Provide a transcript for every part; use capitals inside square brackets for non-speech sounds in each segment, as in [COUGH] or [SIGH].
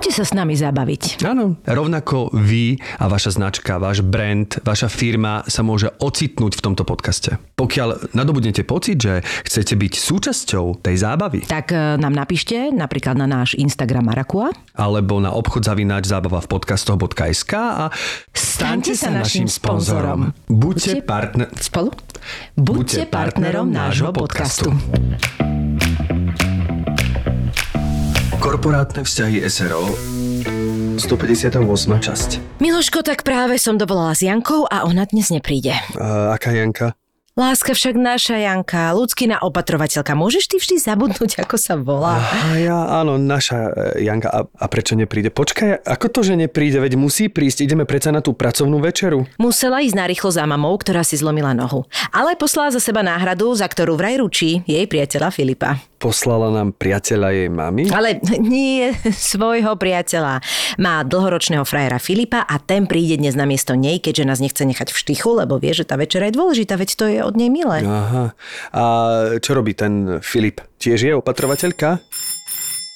Poďte sa s nami zabaviť. Áno, rovnako vy a vaša značka, váš brand, vaša firma sa môže ocitnúť v tomto podcaste. Pokiaľ nadobudnete pocit, že chcete byť súčasťou tej zábavy, Tak e, nám napíšte napríklad na náš Instagram Marakua. alebo na obchod zavináč zábava v podcastoch.sk a staňte sa našim sponzorom. Buďte partner... Spolu? Buďte partnerom nášho podcastu. Korporátne vzťahy SRO 158. časť. Miloško, tak práve som dovolala s Jankou a ona dnes nepríde. A aká Janka? Láska však naša Janka, ľudskina opatrovateľka. Môžeš ty vždy zabudnúť, ako sa volá? A ja, áno, naša e, Janka. A, a prečo nepríde? Počkaj, ako to, že nepríde? Veď musí prísť. Ideme predsa na tú pracovnú večeru. Musela ísť narýchlo za mamou, ktorá si zlomila nohu. Ale poslala za seba náhradu, za ktorú vraj ručí jej priateľa Filipa. Poslala nám priateľa jej mamy. Ale nie svojho priateľa. Má dlhoročného frajera Filipa a ten príde dnes na miesto nej, keďže nás nechce nechať v štychu, lebo vie, že tá večera je dôležitá, veď to je od nej milé. Aha. A čo robí ten Filip? Tiež je opatrovateľka?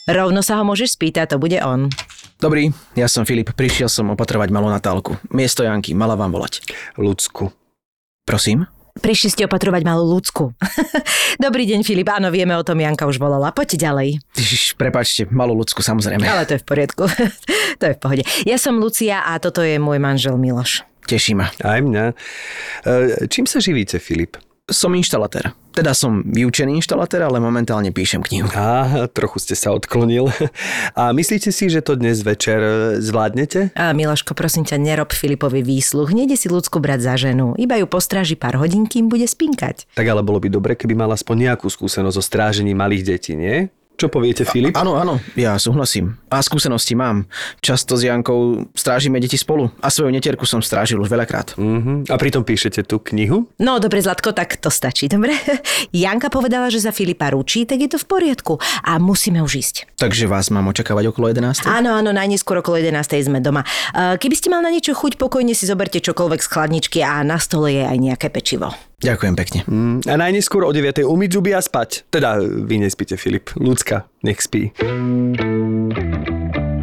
Rovno sa ho môžeš spýtať, to bude on. Dobrý, ja som Filip, prišiel som opatrovať malú Natálku. Miesto Janky, mala vám volať. Ľudsku. Prosím? Prišli ste opatrovať malú ľudsku. [LAUGHS] Dobrý deň, Filip. Áno, vieme o tom, Janka už volala. Poďte ďalej. Ježiš, prepačte, malú ľudsku samozrejme. Ale to je v poriadku. [LAUGHS] to je v pohode. Ja som Lucia a toto je môj manžel Miloš. Teší ma. Aj mňa. E, čím sa živíte, Filip? Som inštalatér. Teda som vyučený inštalatér, ale momentálne píšem knihu. Á, trochu ste sa odklonil. A myslíte si, že to dnes večer e, zvládnete? A Miloško, prosím ťa, nerob Filipovi výsluh. Nejde si ľudsku brať za ženu. Iba ju postráži pár hodín, kým bude spinkať. Tak ale bolo by dobre, keby mal aspoň nejakú skúsenosť o strážení malých detí, nie? Čo poviete, Filip? Áno, áno, ja súhlasím. A skúsenosti mám. Často s Jankou strážime deti spolu. A svoju netierku som strážil už veľakrát. Mhm. A pritom píšete tú knihu? No, dobre, Zlatko, tak to stačí, dobre? [LAUGHS] Janka povedala, že za Filipa ručí, tak je to v poriadku. A musíme už ísť. Takže vás mám očakávať okolo 11. Áno, áno, najneskôr okolo 11. sme doma. E, Keby ste mal na niečo chuť, pokojne si zoberte čokoľvek z chladničky a na stole je aj nejaké pečivo. Ďakujem pekne. Mm, A najneskôr o 9. umyť zuby a spať. Teda vy nespíte, Filip. Ľudská, nech spí.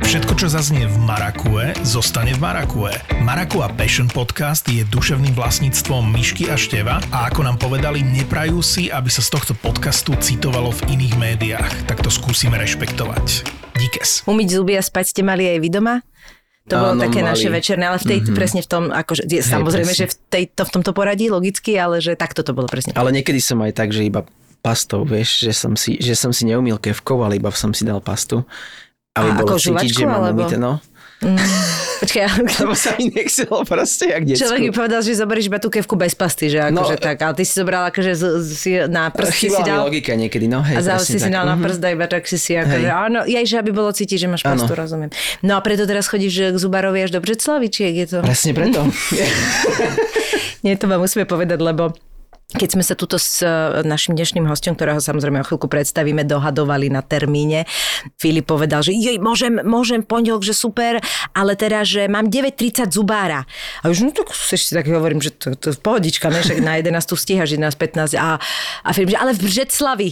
Všetko, čo zaznie v Marakue, zostane v Marakue. Marakua Passion Podcast je duševným vlastníctvom Myšky a Števa a ako nám povedali, neprajú si, aby sa z tohto podcastu citovalo v iných médiách. Tak to skúsime rešpektovať. Díkes. Umyť zuby a spať ste mali aj vy doma? To bolo Áno, také mali. naše večerné, ale v tej, mm-hmm. presne v tom, akože, je, samozrejme, presne. že v, tej, to, v tomto poradí logicky, ale že takto to bolo presne. Ale niekedy som aj tak, že iba pastou, vieš, že som si, že som si neumil kevkov, ale iba som si dal pastu. Aby A bolo cítiť, že mám alebo? umyté, no. [LAUGHS] Počkaj, Lebo sa mi nechcelo proste, jak decku. človek mi povedal, že zoberieš iba tú kevku bez pasty, že akože No, tak, ale ty si zobral akože z, z, si na prst si si dal logika niekedy, no hej, a za presne si si dal na Mhm. prst iba tak si si akože, áno, jej, že aby bolo cítiť, že máš pastu, Áno. rozumiem. No a preto teraz chodíš k Zubarovi až do Břeclavy, či jak je to? Presne preto. [LAUGHS] Nie, to vám musíme povedať, lebo keď sme sa tuto s e, našim dnešným hostom, ktorého samozrejme o chvíľku predstavíme, dohadovali na termíne, Filip povedal, že jej, môžem, môžem pondelok, že super, ale teda, že mám 9.30 zubára. A už no tak si tak hovorím, že to, to pohodička, ne? Však na 11 stíhaš, 11.15 a, a Filip, že ale v Břeclavi.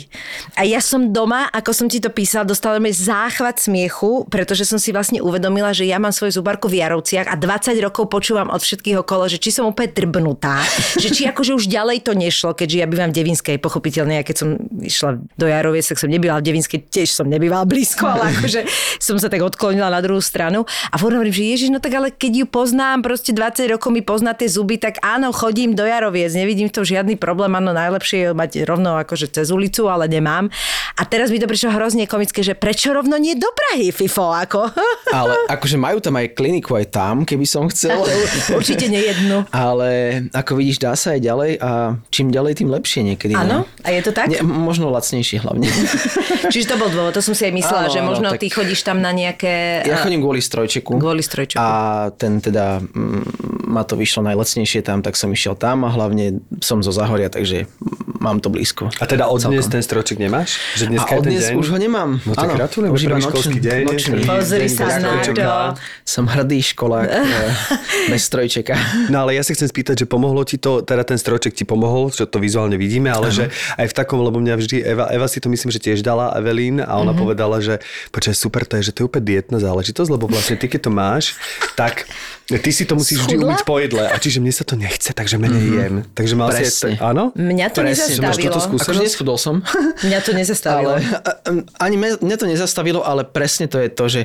A ja som doma, ako som ti to písal, dostala mi záchvat smiechu, pretože som si vlastne uvedomila, že ja mám svoju zubarku v Jarovciach a 20 rokov počúvam od všetkých okolo, že či som úplne drbnutá, že či akože už ďalej to nešlo, keďže ja bývam v Devinskej, pochopiteľne, ja keď som išla do Jaroviec, tak som nebývala v Devinskej, tiež som nebývala blízko, ale [LAUGHS] akože som sa tak odklonila na druhú stranu. A hovorím, že Ježiš, no tak ale keď ju poznám, proste 20 rokov mi pozná tie zuby, tak áno, chodím do Jaroviec, nevidím v tom žiadny problém, áno, najlepšie je mať rovno akože cez ulicu, ale nemám. A teraz mi to prišlo hrozne komické, že prečo rovno nie do Prahy, FIFO, ako? [LAUGHS] Ale akože majú tam aj kliniku aj tam, keby som chcel. Určite nejednu. Ale ako vidíš, dá sa aj ďalej a čím ďalej, tým lepšie niekedy. Áno? No. A je to tak? Nie, možno lacnejšie hlavne. [LAUGHS] Čiže to bol dôvod, to som si aj myslela, Áno, že áno, možno tak- ty chodíš tam na nejaké... Ja chodím kvôli strojčeku. Kvôli strojčeku. A ten teda ma to vyšlo najlacnejšie tam, tak som išiel tam a hlavne som zo Zahoria, takže mám to blízko. A teda od dnes ten stroček nemáš? Že dnes A od dnes už ho nemám. No tak Áno, gratulujem, už iba prvý nočný- deň. nočný. prvý Pozri deň sa na to. Som hrdý školák [LAUGHS] eh, bez strojčeka. No ale ja sa chcem spýtať, že pomohlo ti to, teda ten strojček ti pomohol, že to vizuálne vidíme, ale že aj v takom, lebo mňa vždy, Eva, Eva si to myslím, že tiež dala Evelyn a ona povedala, že počkaj, super, to je, že to je úplne dietná záležitosť, lebo vlastne ty, keď to máš, tak ty si to musíš vždy Schudla? umyť po jedle. A čiže mne sa to nechce, takže menej jem. Takže mal si Presne. aj, áno? Mňa to Presne, nezastavilo. Akože neschudol som. [LAUGHS] Mňa to nezastavilo. Ale ani mňa to nezastavilo, ale presne to je to, že,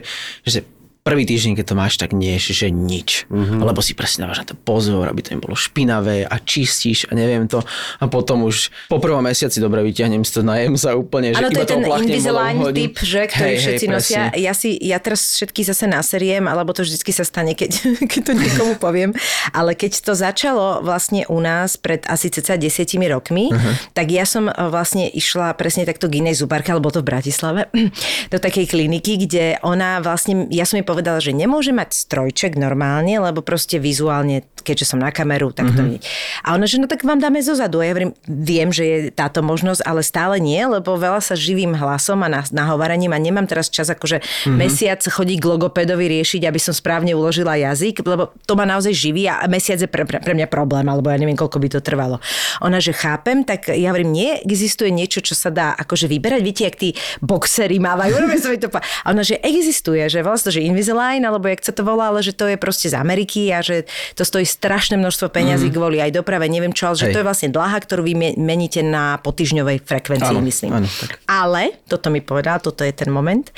že prvý týždeň, keď to máš, tak nie, že nič. Mm-hmm. Lebo si presne dávaš na to pozor, aby to nebolo špinavé a čistíš a neviem to. A potom už po prvom mesiaci dobre vyťahnem si to, najem sa úplne, že Áno, to iba je ten Invisalign typ, že, ktorý Hej, hej, všetci nosia. presne. Ja si, ja teraz všetky zase naseriem, alebo to vždycky sa stane, keď, [LAUGHS] keď to niekomu poviem. Ale keď to začalo vlastne u nás pred asi ceca desiatimi rokmi, uh-huh. tak ja som e, vlastne išla presne takto k inej zubárke, alebo to v Bratislave, [CLEARS THROAT] do takej kliniky, kde ona vlastne, ja som jej povedala, že nemôže mať strojček normálne, lebo proste vizuálne, keďže som na kameru, tak to nie. A ona, že no tak vám dáme zo zadu. A ja hovorím, viem, že je táto možnosť, ale stále nie, lebo veľa sa živým hlasom a na- nahováraním a nemám teraz čas akože mesiac chodiť k logopedovi riešiť, aby som správne uložila jazyk, lebo to ma naozaj živí a mesiac je pre, pre, pre mňa problém, alebo ja neviem, koľko by to trvalo. Ona, že chápem, tak ja hovorím, nie, existuje niečo, čo sa dá akože vyberať. Viete, jak tí boxery mávajú. [LAUGHS] A ona, že existuje, že to, že Invisalign, alebo jak sa to volá, ale že to je proste z Ameriky a že to stojí strašné množstvo peňazí mm. kvôli aj doprave, neviem čo, ale že Hej. to je vlastne dlaha, ktorú vy me- meníte na potýžňovej frekvencii, Áno, myslím. áno, tak. Ale, toto mi povedal, toto je ten moment,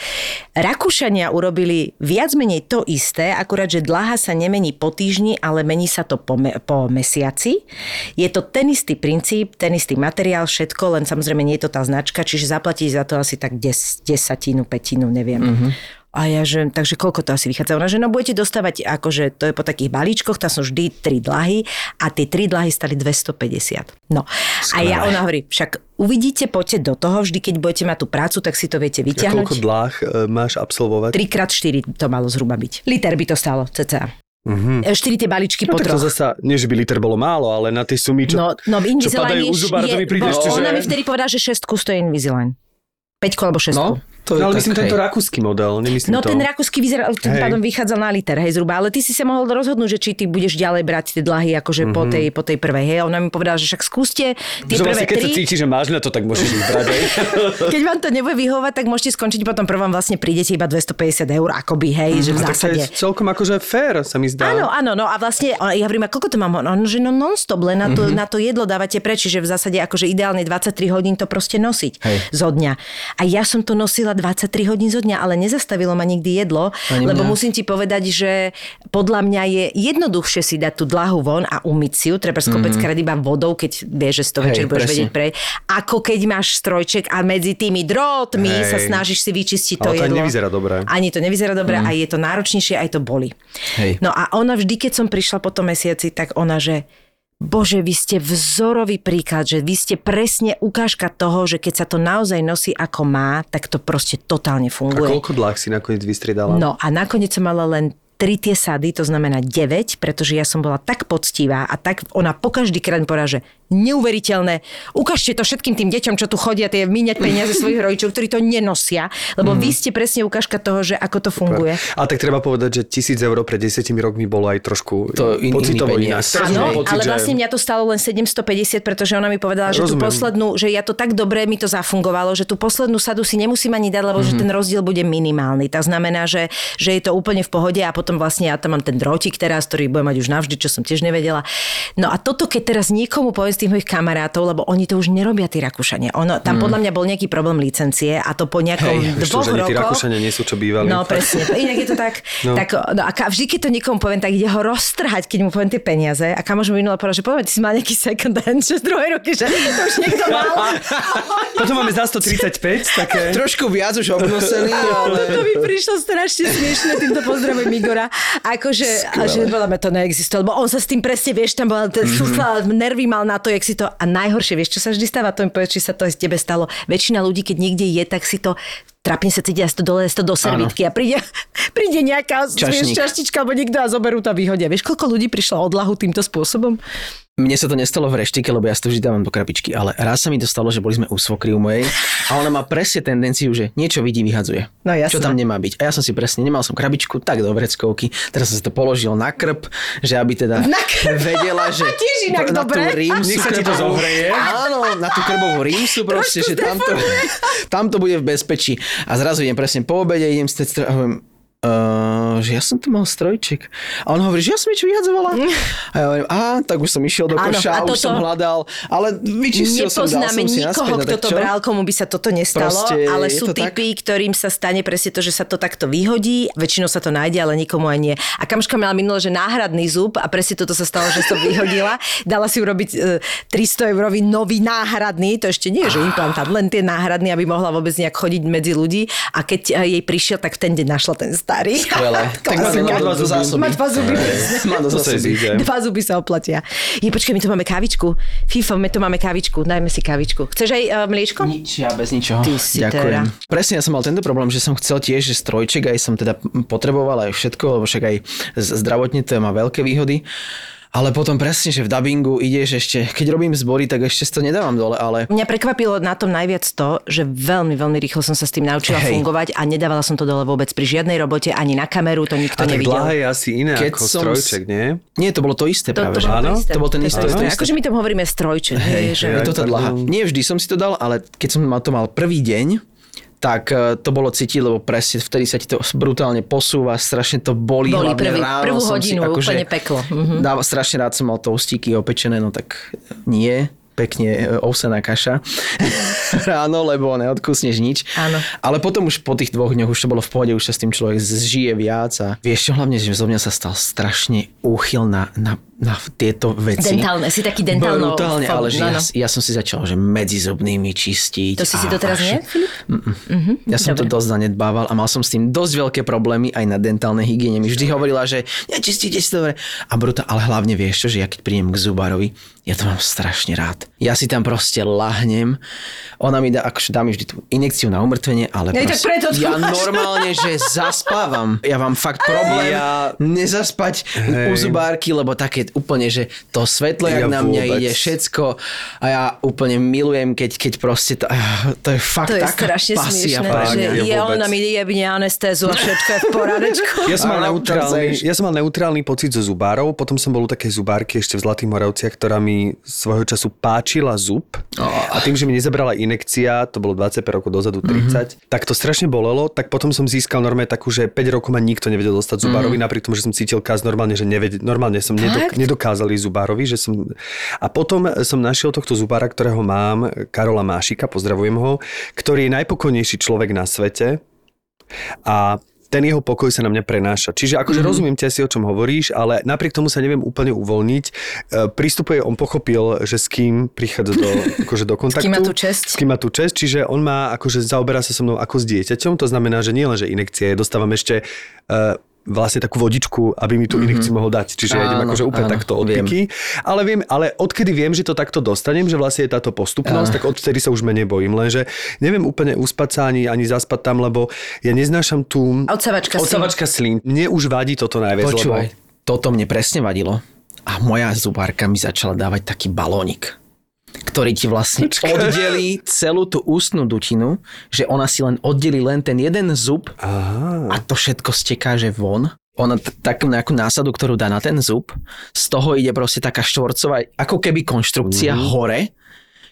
Rakúšania urobili viac menej to isté, akurát, že dlaha sa nemení po týždni, ale mení sa to po, me- po mesiaci. Je to ten istý princíp, ten istý materiál, všetko, len samozrejme nie je to tá značka, čiže zaplatí za to asi tak des, desatinu, petinu, neviem. Mm-hmm. A ja, že, takže koľko to asi vychádza? Ona, že no budete dostávať, akože to je po takých balíčkoch, tam sú vždy tri dlahy a tie tri dlahy stali 250. No. A ja, ona hovorí, však uvidíte, poďte do toho, vždy keď budete mať tú prácu, tak si to viete A vyťahnuť. koľko dlách e, máš absolvovať? 3x4 to malo zhruba byť. Liter by to stalo, cca. Mm-hmm. 4 tie balíčky No po to troch. zasa, nie že by liter bolo málo, ale na tej sumy, čo, No, no čo padajú u je, zubára, to mi príde no, ešte, že... Ona mi vtedy povedala, že 6 stojí Invisalign. 5 alebo 6 No, to je No, ale tak, myslím hej. tento rakúsky model, nemyslím No to. ten rakúsky vyzerá, tým Hej. pádom vychádzal na liter, hej, zhruba. Ale ty si sa mohol rozhodnúť, že či ty budeš ďalej brať tie dlahy akože mm-hmm. po, tej, po tej prvej, hej. A Ona mi povedala, že však skúste tie že prvé vlastne, keď sa tri. cítiš, že máš na to, tak môžeš ich brať. hej. [LAUGHS] Keď vám to nebude vyhovať, tak môžete skončiť potom prvom vlastne prídete iba 250 eur, akoby, hej, že v No, tak to zásade. je celkom akože fair, sa mi zdá. Áno, áno, no a vlastne, ja hovorím, a koľko to mám? On, že no non-stop, len na to, Mhm. mm-hmm. na to jedlo dávate preč, že v zásade akože ideálne 23 hodín to proste nosiť Hej. zo dňa. A ja som to nosila 23 hodín zo dňa, ale nezastavilo ma nikdy jedlo, Ani lebo mňa. musím ti povedať, že podľa mňa je jednoduchšie si dať tú dlahu von a umyť si ju, treba skopec mm-hmm. iba vodou, keď vieš, že z Mhm. Hej, večer budeš presne. vedieť pre, ako keď máš strojček a medzi tými drôtmi Hej. sa snažíš si vyčistiť to Ale to jedlo. nevyzerá dobre. Ani to nevyzerá dobre, mm. a je to náročnejšie, aj to boli. Hej. No a ona vždy, keď som prišla po tom mesiaci, tak ona, že Bože, vy ste vzorový príklad, že vy ste presne ukážka toho, že keď sa to naozaj nosí ako má, tak to proste totálne A funguje. koľko dlách si nakoniec vystriedala? No a nakoniec som mala len tri tie sady, to znamená 9, pretože ja som bola tak poctivá a tak ona po každý krát povedala, že neuveriteľné, ukážte to všetkým tým deťom, čo tu chodia, tie míňať peniaze svojich rodičov, ktorí to nenosia, lebo Mhm. vy ste presne ukážka toho, že ako to funguje. A tak treba povedať, že tisíc eur pred desiatimi rokmi bolo aj trošku To in- pocitovo. Teraz Áno, pocit, ale že- vlastne mňa to stalo len 750, pretože ona mi povedala, že tú Rozumiem. poslednú, že ja to tak dobre mi to zafungovalo, že tú poslednú sadu si nemusím ani dať, lebo mm-hmm. Mhm. že ten rozdiel bude minimálny. To znamená, že, že je to úplne v pohode a potom vlastne ja tam mám ten drotik teraz, ktorý budem mať už navždy, čo som tiež nevedela. No a toto, keď teraz niekomu poviem z tých mojich kamarátov, lebo oni to už nerobia tí Rakúšania. Ono, tam podľa mňa bol nejaký problém licencie a to po nejakom. Hej, to dvoch už ani tí rokoch. Rakúšania nie sú, čo bývali. No presne, inak je to tak. [LAUGHS] No. tak no a vždy, keď to niekomu poviem, tak ide ho roztrhať, keď mu poviem tie peniaze. A kamož mi povedal, že poviem, ty si mal nejaký second hand, že z druhej roky, že to už niekto mal. [LAUGHS] Potom máme za 135 také... Trošku viac už obnosený, ale... To mi prišlo strašne smiešne, týmto pozdravujem Igora. Akože, a že podľa mňa to neexistuje, lebo on sa s tým presne, vieš, tam bola ten mm-hmm. nervy mal na to, jak si to, a najhoršie, vieš, čo sa vždy stáva, to mi povedz, či sa to aj z tebe stalo. Väčšina ľudí, keď niekde je, tak si to trapne sa cíti a si to dole to do servitky a príde, [LAUGHS] príde nejaká vieš, čaštička alebo niekto a zoberú to a vyhodia. Vieš, koľko ľudí prišlo odlahu týmto spôsobom? Mne sa to nestalo v reštike, lebo ja si to vždy dávam do krabičky, ale raz sa mi to stalo, že boli sme u svokry u mojej a ona má presne tendenciu, že niečo vidí, vyhadzuje. No jasné. Čo tam nemá byť. A ja som si presne, nemal som krabičku, tak do vreckovky. Teraz som si to položil na krp, že aby teda Na krp. vedela, [LAUGHS] že Tiež inak na dobre. tú rímsu Nech sa ti to zohreje. Áno, na tú krbovú rímsu proste, že tam to, tam to bude v bezpečí. A zrazu idem presne po obede, idem si teď a hovorím, Uh, že ja som tu mal strojček. A on hovorí, že ja som niečo vyhadzovala. [LAUGHS] A ja hovorím, a tak už som išiel do Áno, koša, a už som hľadal, ale vyčistil som, dal Nepoznáme som si nikoho, naspäť, kto to čo? bral, komu by sa toto nestalo, Proste ale sú to tak. typy, ktorým sa stane presne to, že sa to takto vyhodí, väčšinou sa to nájde, ale nikomu aj nie. A Kamška mala minule, že náhradný zub a presne toto sa stalo, že som vyhodila. [LAUGHS] Dala si urobiť e, 300 eurový nový náhradný, to ešte nie že implantát, len tie náhradný, aby mohla vôbec nejak chodiť medzi ľudí a keď e, jej prišiel, tak v ten deň našla ten starý. Skvelé. [LAUGHS] Tak má dva zásoby. Má dva zuby, [LAUGHS] Má dva zásoby. zuby sa oplatia. Je, počkaj, my tu máme kávičku. FIFA, my tu máme kávičku. Dajme si kávičku. Chceš aj uh, mliečko? Nič, ja bez ničoho. Ty si Ďakujem. teda. Presne, ja som mal tento problém, že som chcel tiež, že strojček aj som teda potreboval aj všetko, lebo však aj zdravotne to má veľké výhody. Ale potom presne, že v dubbingu ideš ešte, keď robím zbory, tak ešte to nedávam dole, ale Mňa prekvapilo na tom najviac to, že veľmi, veľmi rýchlo som sa s tým naučila Hej. fungovať a nedávala som to dole vôbec pri žiadnej robote, ani na kameru, to nikto A nevidel. dlhé je asi iné Keď ako som strojček, nie? nie, to bolo to isté To, práve. to, že? bolo Áno? isté. To bolo ten istý- to to. Akože my tomu hovoríme strojček. Hej, že... je to tá dlhá. Nie vždy som si to dal, ale keď som to mal prvý deň, tak e, to bolo cítiť, lebo presne vtedy sa ti to brutálne posúva, strašne to bolí. Boli prvý- ráno prvú som si hodinu, akože úplne peklo. Mhm. Dáva, strašne rád som mal toastíky opečené, no tak nie pekne e, ovsená kaša [LAUGHS] ráno, lebo neodkusneš nič. Áno. Ale potom už po tých dvoch dňoch už to bolo v pohode, už sa s tým človek zžije viac a vieš čo hlavne, že zo mňa sa stal strašne úchyl na, na, na tieto veci. Dentálne, si taký dentálno... Brutálne, ale že no, ja, no. ja som si začal, že medzi zubnými čistiť. To si si a- to teraz a nie, Filip? Ja som Dobre. to dosť zanedbával a mal som s tým dosť veľké problémy aj na dentálnej hygiene. Mi vždy hovorila, že nečistíte si to dobre. A bruta, ale hlavne vieš čo, že ja keď prídem k zubárovi, ja to mám strašne rád. Ja si tam proste lahnem, ona mi dá, akože dá mi vždy tú injekciu na umrtvenie, ale tak proste, preto to ja máš. normálne, že zaspávam. Ja mám fakt problém Ja- nezaspať Hej. u zubárky, lebo také úplne, že to svetlo, jak Ja na mňa vôbec. ide, všetko a ja úplne milujem, keď, keď proste to, ah, to je fakt To je taká strašne pasia smiešné, že ja je ona mi jebne anestézu a všetko je v poradečku. Ja som, mal neutrálny, ja som mal neutrálny pocit zo zubárov, potom som bol u takej zubárky ešte v Zlatých Moravciach, ktorá mi svojho času páčila zub. A tým, že mi nezabrala inekcia, to bolo 25 rokov dozadu, 30, tak to strašne bolelo, tak potom som získal normálne takú, že 5 rokov ma nikto nevedel dostať zubárovi, napriek tomu, že som cítil kaz normálne, že neved, normálne som nedok, Fakt? nedokázali zubárovi, že som... A potom som našiel tohto zubára, ktorého mám, Karola Mášika, pozdravujem ho, ktorý je najpokojnejší človek na svete. A ten jeho pokoj sa na mňa prenáša. Čiže akože mm-hmm. rozumiem ťa si, o čom hovoríš, ale napriek tomu sa neviem úplne uvoľniť. E, Prístupuje, on pochopil, že s kým prichádza do, [LAUGHS] akože do kontaktu. kým má tú česť. S kým má tú čest, čiže on má, akože zaoberá sa so mnou ako s dieťaťom, to znamená, že nie len, že inekcie, dostávam ešte uh, vlastne takú vodičku, aby mi tú inekciu mohol dať. Čiže ja idem Áno, akože úplne áno, takto od viem. piky. Ale viem, ale odkedy viem, že to takto dostanem, že vlastne je táto postupnosť, tak odtedy sa už menej bojím. Lenže neviem úplne uspať sa ani, ani zaspať tam, lebo ja neznášam tú... Odsavačka slín. Odsavačka slín. Mne už vadí toto najviac. Počúvaj, Lebo... toto mne presne vadilo. A moja zubárka mi začala dávať taký balónik, ktorý ti vlastne oddelí celú tú ústnu dutinu, že ona si len oddelí len ten jeden zub Aha. a to všetko steká, že von. Ona t- takú nejakú násadu, ktorú dá na ten zub, z toho ide proste taká štvorcová, ako keby konštrukcia mm. hore,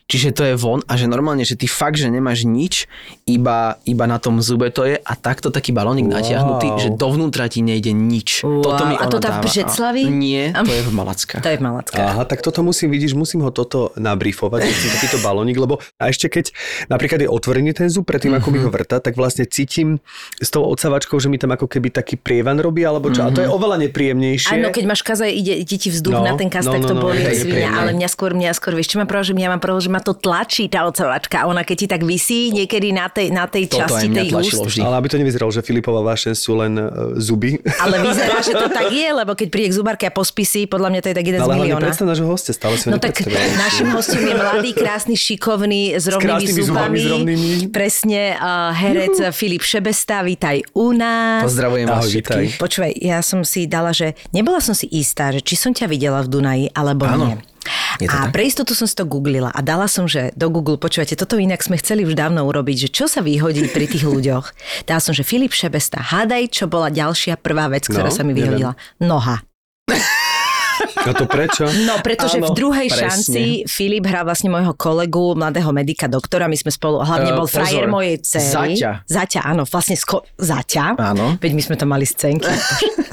čiže to je von a že normálne, že ty fakt, že nemáš nič, iba, iba na tom zube to je a takto taký balónik Wow. natiahnutý, že dovnútra ti nejde nič. Wow. Toto mi A to tá v. Břeclavi? Nie, to je v Malackách. To je v Malackách. Aha, tak toto musím, vidíš, musím ho toto nabrifovať, musím takýto balónik, lebo a ešte keď napríklad je otvorený ten zub predtým, ako mi ho vrta, tak vlastne cítim s tou odsavačkou, že mi tam ako keby taký prievan robí, alebo čo. A to je oveľa nepríjemnejšie. Áno, keď máš kazaj, ide, ide ti vzduch No, na ten kaz, no, tak no, to no, boli svinia, príjemné. ale mňa skôr, mňa skôr, vieš čo má problém, že ja mám problém, že ma to tlačí tá odsavačka a ona keď ti tak vysí niekedy na tej, na tej Toto časti tej úst, vždy. Ale aby to nevyzeralo, že Filipova vášeň sú len uh, zuby. ale vyzerá, že to tak [LAUGHS] je, lebo keď príde k zubárke a pospí si, podľa mňa to je tak jeden z Ale hlavne milióna. predstav nášho hostia, stále si No tak našim [LAUGHS] hostom je mladý, krásny, šikovný, s rovnými krásnymi zubami, zubami. s rovnými. Presne, uh, herec Filip Šebesta, vítaj u nás. Pozdravujem vás všetkých. Počúvaj, ja som si dala, že nebola som si istá, že či som ťa videla v Dunaji, alebo Áno. nie. Je a tak? pre istotu som si to googlila a dala som, že do Google, počúvate, toto inak sme chceli už dávno urobiť, že čo sa vyhodí pri tých ľuďoch. [LAUGHS] Dala som, že Filip Šebesta, hádaj, čo bola ďalšia prvá vec, ktorá No, sa mi neviem. vyhodila. Noha. [LAUGHS] A to prečo? No, pretože Áno, v druhej presne. šanci Filip hral vlastne môjho kolegu, mladého medika, doktora, my sme spolu, hlavne Eh, bol frajer pozor, mojej céry. Zaťa. Zaťa, áno, vlastne sko- Zaťa. Áno. Veď my sme to mali scénky. To,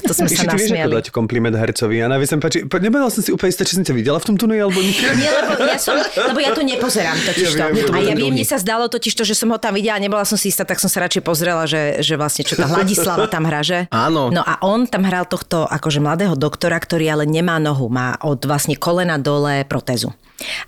[LAUGHS] to sme sa Ešte ako nasmiali. dať kompliment hercovi. A najviac sa mi páči, nevedel som si úplne istá, či som ťa videla v tom tuneli, alebo nie. Nie, lebo ja, som, lebo ja to nepozerám totiž to. Ja viem, to a bol ja viem, mne sa zdalo totiž to, že som ho tam videla, nebola som si istá, tak som sa radšej pozrela, že, že vlastne čo tá Hladislava tam hrá, že? Áno. No a on tam hral tohto akože mladého doktora, ktorý ale nemá nohu, má od vlastne kolena dole protézu.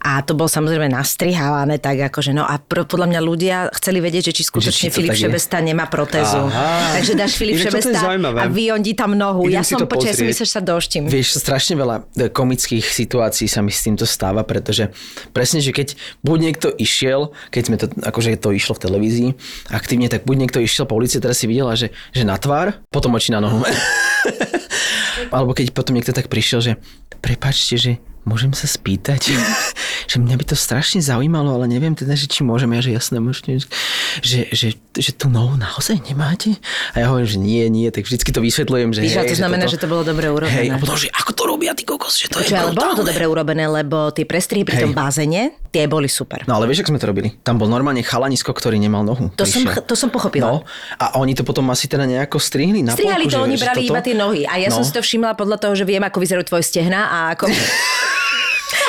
A to bol samozrejme nastrihávané tak akože, no a pro, podľa mňa ľudia chceli vedieť, že či skutočne Že či to Filip je. Šebesta nemá protézu. Aha. Takže dáš Filip Inak Šebesta a vyondí tam nohu. Idem ja si som, počkaj, ja pozrieť. myslel, že sa doštím. Vieš, strašne veľa e, komických situácií sa mi s týmto stáva, pretože presne, že keď buď niekto išiel, keď sme to, akože to išlo v televízii aktívne, tak buď niekto išiel po ulici, teraz si videla, že, že na tvár, potom oči na nohu. [LAUGHS] Alebo keď potom niekto tak prišiel, že prepačte, že môžem sa spýtať, [LAUGHS] že mňa by to strašne zaujímalo, ale neviem teda, že či môžem, ja že jasné, môžete, že, že, že tú nohu naozaj nemáte? A ja hovorím, že nie, nie, tak vždycky to vysvetľujem, že Víš, hej, to znamená, toto- že to bolo dobre urobené. Hej, a potom, že ako to robia ty kokos, že to je ale bolo to dobre urobené, lebo tie prestrihy pri Hej. tom bázene, tie boli super. No ale vieš, ako sme to robili? Tam bol normálne chalanisko, ktorý nemal nohu. To som, to som pochopila. No, a oni to potom asi teda nejako strihli na Strihali to, že- oni že brali toto- iba tie nohy. A ja som No. si to všimla podľa toho, že viem, ako vyzerajú tvoje stehna a ako... [LAUGHS]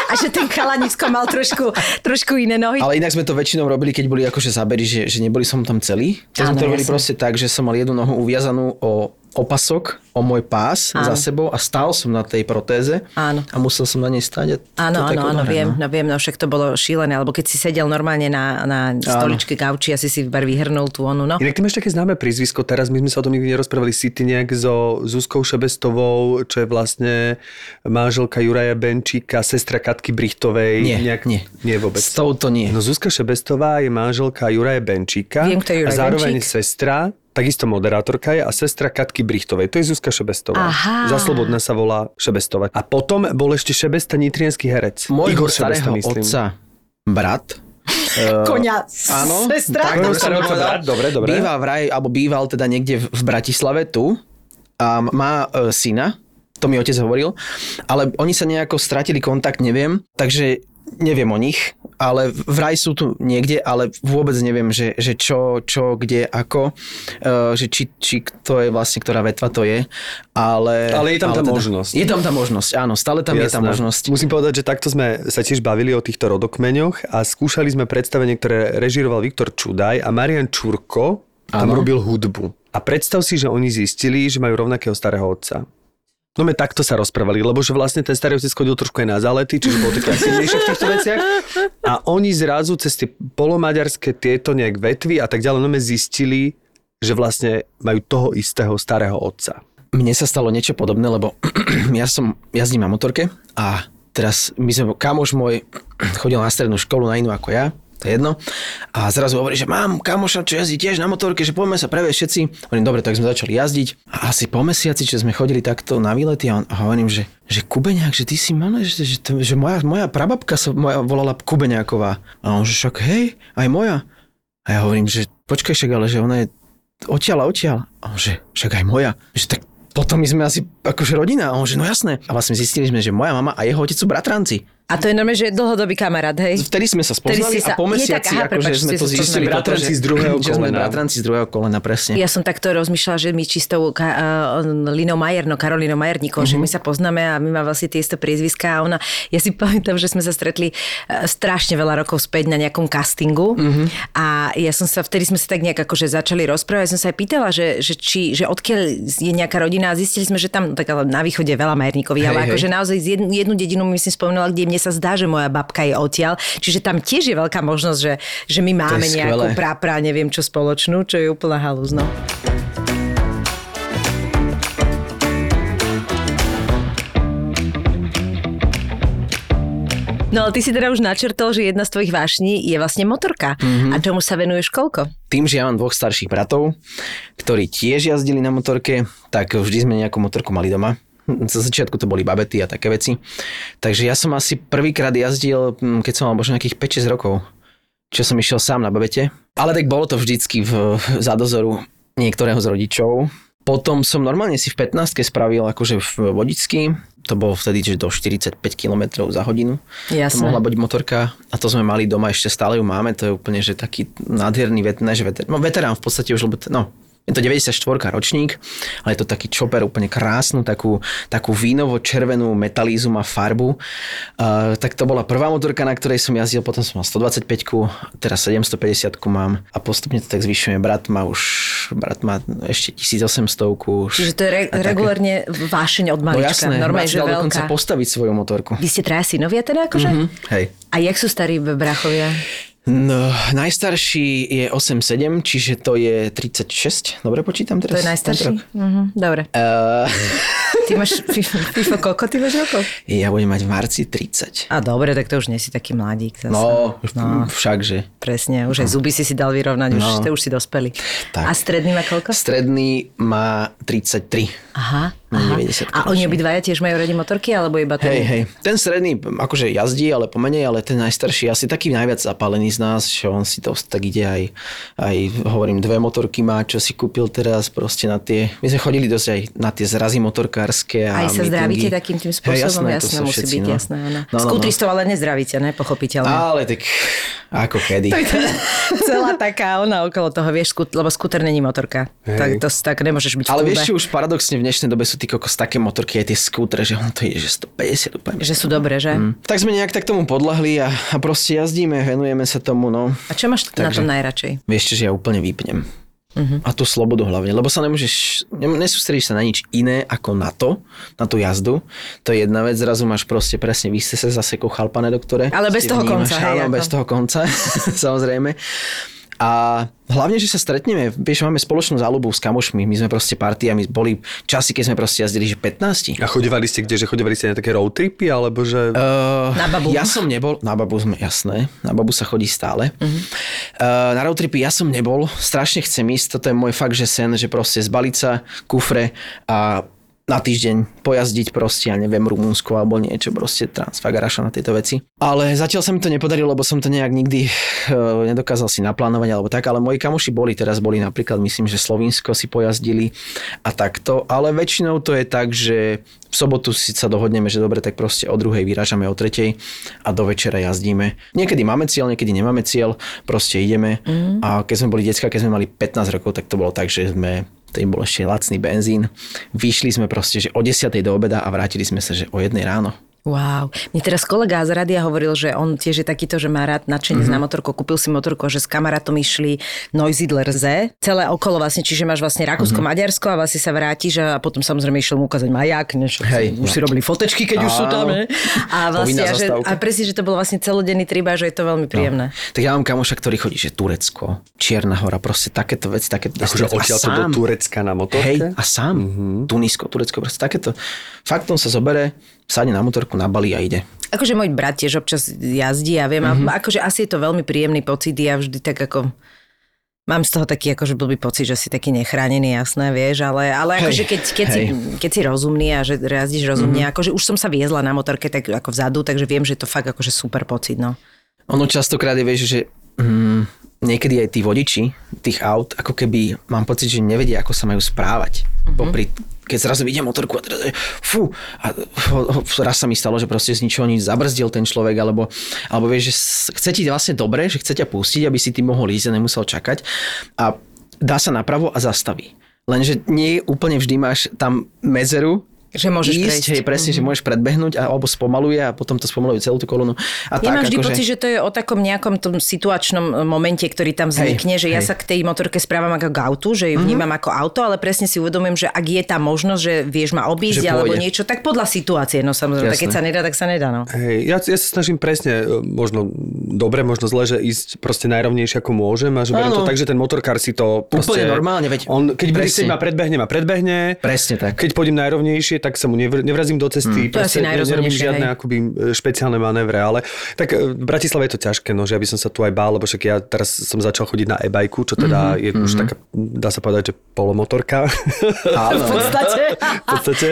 a že ten chalanisko mal trošku, trošku iné nohy. Ale inak sme to väčšinou robili, keď boli akože zábery, že, že neboli som tam celý. To sme to robili jasne. proste tak, že som mal jednu nohu uviazanú o opasok, o môj pás Áno. za sebou a stál som na tej protéze Áno. a musel som na nej stáť. A Áno, áno, áno, viem, no. no viem, no však to bolo šílené, alebo keď si sedel normálne na, na stoličke gauči a si si bar vyhrnul tú onu, no. Inak ty máš také známe prízvisko, teraz my sme sa o tom nikdy nerozprávali, si ty nejak so Zuzkou Šebestovou, čo je vlastne manželka Juraja Benčíka, sestra Katky Brichtovej. Nie, nejak, nie. Nie vôbec. S touto nie. No Zuzka Šebestová je manželka Juraja Benčíka. Viem, kto je Juraj A zároveň Benčík. sestra, takisto moderátorka je a sestra Katky Brichtovej. To je Zuzka Šebestová. Aha. Za Slobodná sa volá Šebestová. A potom bol ešte Šebesta nitrianský herec. Môjho Igor Šebesta, myslím. otca brat eh, Koňa, Áno, sestra. tak to som povedal. brat, dobre, dobre. Býva vraj, alebo býval teda niekde v, Bratislave tu a má e, syna, to mi otec hovoril, ale oni sa nejako stratili kontakt, neviem, takže neviem o nich, ale vraj sú tu niekde, ale vôbec neviem, že, že čo, čo, kde, ako, e, že či, či to je vlastne, ktorá vetva to je, ale... Ale je tam tá možnosť. Je tam tá možnosť, áno, stále tam je tá Jasné. možnosť. Musím povedať, že takto sme sa tiež bavili o týchto rodokmeňoch a skúšali sme predstavenie, ktoré režiroval Viktor Čudaj a Marian Čurko tam Áno. robil hudbu. A predstav si, že oni zistili, že majú rovnakého starého otca. No my takto sa rozprávali, lebo že vlastne ten starý otec chodil trošku aj na zálety, čiže bol taký silnejší v týchto veciach. A oni zrazu cez tie polomaďarské tieto nejak vetvy a tak ďalej, no zistili, že vlastne majú toho istého starého otca. Mne sa stalo niečo podobné, lebo [CLEARS THROAT] ja som jazdím na motorke a teraz my sme, kamoš môj chodil na strednú školu na inú ako ja, to je jedno. A zrazu hovorí, že mám kamoša, čo jazdí tiež na motorke, že poďme sa previesť všetci. Hovorím, dobre, tak sme začali jazdiť. A asi po mesiaci, čo sme chodili takto na výlety a, on, a hovorím, že, že Kubeňák, že ty si mal, že, že, že moja, moja prababka sa moja volala Kubeňáková. A on, že však hej, aj moja. A ja hovorím, že počkaj však, ale že ona je odtiaľ a odtiaľ. A on, že však aj moja. Že tak potom my sme asi akože rodina. A on, že no jasné. A vlastne zistili sme, že moja mama a jeho otec sú bratranci. A to je normálne, že dlhodobý kamarát, hej? Vtedy sme sa spoznali si sa- a po je mesiaci tak, aha, akože prepáč, sme to zistili. Bratranci z druhého že sme kolena. bratranci z druhého kolena, presne. Ja som takto rozmýšľala, že my čistou uh, Linou Majerno, Karolínou Majerníkovou, uh-huh. že my sa poznáme a my máme vlastne tie isté priezviská a ona, ja si [LAUGHS] pamätám, že sme sa stretli uh, strašne veľa rokov späť na nejakom castingu uh-huh. a ja som sa, vtedy sme sa tak nejak akože začali rozprávať, ja som sa aj pýtala, že, že, či, že odkiaľ je nejaká rodina a zistili sme, že tam tak ale na východe je veľa Majerníkovi, Hej, ale hej. akože naozaj jednu, jednu dedinu my si spomenula, kde mne sa zdá, že moja babka je odtiaľ, čiže tam tiež je veľká možnosť, že, že my máme nejakú prapra, neviem čo spoločnú, čo je úplná halúz, no. Ale ty si teda už načrtol, že jedna z tvojich vášní je vlastne motorka. Mm-hmm. A čomu sa venuješ koľko? Tým, že ja mám dvoch starších bratov, ktorí tiež jazdili na motorke, tak vždy sme nejakú motorku mali doma. Za začiatku to boli babety a také veci. Takže ja som asi prvýkrát jazdil, hm, keď som mal možno nejakých 5-6 rokov, čo som išiel sám na babete. Ale tak bolo to vždycky v, za dozoru niektorého z rodičov. Potom som normálne si v 15 spravil akože v vodický, to bolo vtedy, že do 45 km za hodinu. Jasné. To mohla byť motorka a to sme mali doma, ešte stále ju máme, to je úplne, že taký nádherný vet, ne, že veter, no, veterán v podstate už, lebo, no, je to 94 ročník, ale je to taký čoper, úplne krásnu, takú, takú vínovo-červenú metalízu má farbu. Uh, tak to bola prvá motorka, na ktorej som jazdil, potom som mal 125 teraz 750 mám a postupne to tak zvyšujeme. Brat má už, brat má ešte 1800 Čiže to je re- a také. regulárne vášeň od No malička. jasné, Normálne, že dokonca postaviť svoju motorku. Vy ste traja synovia teda akože? Mhm, hej. A jak sú starí brachovia? No, najstarší je 8,7, čiže to je 36. Dobre počítam To teraz? je najstarší? Mhm, dobre. Uh, Ty máš, FIFA koľko ty máš rokov? ja budem mať v marci 30. A dobre, tak to už nie si taký mladík. Zase. No, no. všakže. Presne, už aj zuby si si dal vyrovnať, už, No. to už si dospeli. Tak. A stredný má koľko? Stredný má 33. Aha, No, aha. 90 A oni obidvaja tiež majú radi motorky, alebo iba ten? Hej, hej. Ten stredný akože jazdí, ale pomenej, ale ten najstarší asi taký najviac zapálený z nás, že on si to tak ide aj, aj hovorím, dve motorky má, čo si kúpil teraz proste na tie, my sme chodili dosť aj na tie zrazy motorkárske a Aj sa meetingy. zdravíte takým tým spôsobom? Hej, jasné, jasné musí všetci, byť, no. jasné. No, no, no. Skutristov ale nezdravíte, ne? Pochopiteľne. Ale tak ako kedy. [LAUGHS] Celá taká ona okolo toho, vieš, skut, lebo skúter není motorka. Hej. Tak to tak nemôžeš byť Ale vieš už paradoxne v dnešnej dobe sú ty kokos také motorky, aj tie skútre, že on to ide, že 150 úplne. Že sú dobré, že? Mm. Tak sme nejak tak tomu podľahli a, a proste jazdíme, venujeme sa tomu, no. A čo máš na Takže- tom najradšej? Vieš čo, že ja úplne vypnem. Uh-huh. A tú slobodu hlavne, lebo sa nemôžeš, ne- nesústredíš sa na nič iné ako na to, na tú jazdu. To je jedna vec, zrazu máš proste presne, vy ste sa zasekol chalpané doktore. Ale bez toho vnímaš, konca, hej, Áno, ako? bez toho konca, [LAUGHS] samozrejme. A hlavne, že sa stretneme, vieš, máme spoločnú záľubu s kamošmi, my sme proste partia, my boli časy, keď sme proste jazdili, že 15. A chodevali ste kde? Že chodevali ste na také road tripy? Alebo že... Uh, Na babu. Ja som nebol, na babu sme, jasné, na babu sa chodí stále. Uh-huh. Uh, na roadtripy ja som nebol, strašne chcem ísť, toto je môj fakt, že sen, že proste zbaliť sa, kufre a na týždeň pojazdiť proste, ja neviem, Rumunsko alebo niečo, proste transfagaraša na tieto veci. Ale zatiaľ sa mi to nepodarilo, lebo som to nejak nikdy uh, nedokázal si naplánovať alebo tak, ale moji kamoši boli, teraz boli napríklad, myslím, že Slovinsko si pojazdili a takto, ale väčšinou to je tak, že v sobotu si sa dohodneme, že dobre, tak proste o druhej vyrážame o tretej a do večera jazdíme. Niekedy máme cieľ, niekedy nemáme cieľ, proste ideme mm. a keď sme boli decka, keď sme mali 15 rokov, tak to bolo tak, že sme vtedy bol ešte lacný benzín. Vyšli sme proste, že o 10. do obeda a vrátili sme sa, že o jednej ráno. Wow. Mne teraz kolega z radia hovoril, že on tiež je takýto, že má rád nadšenie mm-hmm. na motorku, kúpil si motorku že s kamarátom išli Neusiedler Z, celé okolo vlastne, čiže máš vlastne Rakúsko, mm-hmm. Maďarsko a vlastne sa vrátiš a potom samozrejme išiel mu ukázať majak, než Hej, už si robili fotečky, keď už sú tam, ne? A vlastne, a, že, a presne, že to bol vlastne celodenný trip a že je to veľmi príjemné. Tak ja mám kamoša, ktorý chodí, že Turecko, Čierna hora, proste takéto veci, takéto Akože destinácie. A odtiaľ to do. Turecka na motorke? Hej, a sám. Mm-hmm. Tunisko, Turecko, proste takéto. Fakt on sa zobere, sadne na motorku, nabalí a ide. Akože môj brat tiež občas jazdí a viem, mm-hmm. a akože asi je to veľmi príjemný pocit, ja vždy tak ako Mám z toho taký akože blbý pocit, že si taký nechránený, jasné, vieš, ale, ale Hej, akože keď, keď, si, keď si rozumný a že jazdíš rozumne, mm-hmm. akože už som sa viezla na motorke tak ako vzadu, takže viem, že je to fakt akože super pocit, no. Ono častokrát je, vieš, že mm, niekedy aj tí vodiči tých aut, ako keby mám pocit, že nevedia, ako sa majú správať. Mm-hmm. Popri, keď zrazu vidím motorku a teraz fú, a raz sa mi stalo, že proste z ničoho nič zabrzdil ten človek, alebo, alebo vieš, že chce ti vlastne dobre, že chce ťa pustiť, aby si ty mohol ísť a nemusel čakať a dá sa napravo a zastaví. Lenže nie úplne vždy máš tam medzeru, Že môžeš ísť, prejsť. Mhm. hej, presne, že môžeš predbehnúť a, alebo spomaluje a potom to spomaluje celú tú kolónu. A Ja tak, mám vždy akože- pocit, že to je o takom nejakom tom situačnom momente, ktorý tam vznikne, že ja hej. Mhm. sa k tej motorke správam ako k autu, že ju vnímam ako auto, ale presne si uvedomujem, že ak je tá možnosť, že vieš ma obísť Že alebo pôjde. niečo, tak podľa situácie, no samozrejme, tak keď sa nedá, tak sa nedá, no. Hej, ja, ja sa snažím presne, e, možno dobre, možno zle, že ísť proste najrovnejšie ako môžem a že beriem to tak, že ten motorkár si to proste... Úplne normálne, veď On, keď ma predbehne, ma predbehne. Presne tak. Keď pôjdem najrovnejšie, tak sa mu nevr- nevrazím do cesty. To asi proste ne- nerobím žiadne hej. akoby e, špeciálne manévre, ale tak e, v Bratislave je to ťažké, no, že ja by som sa tu aj bál, lebo však ja teraz som začal chodiť na e-bajku, čo teda je už taká, dá sa povedať, že polomotorka. Áno. [LAUGHS] V podstate. v podstate.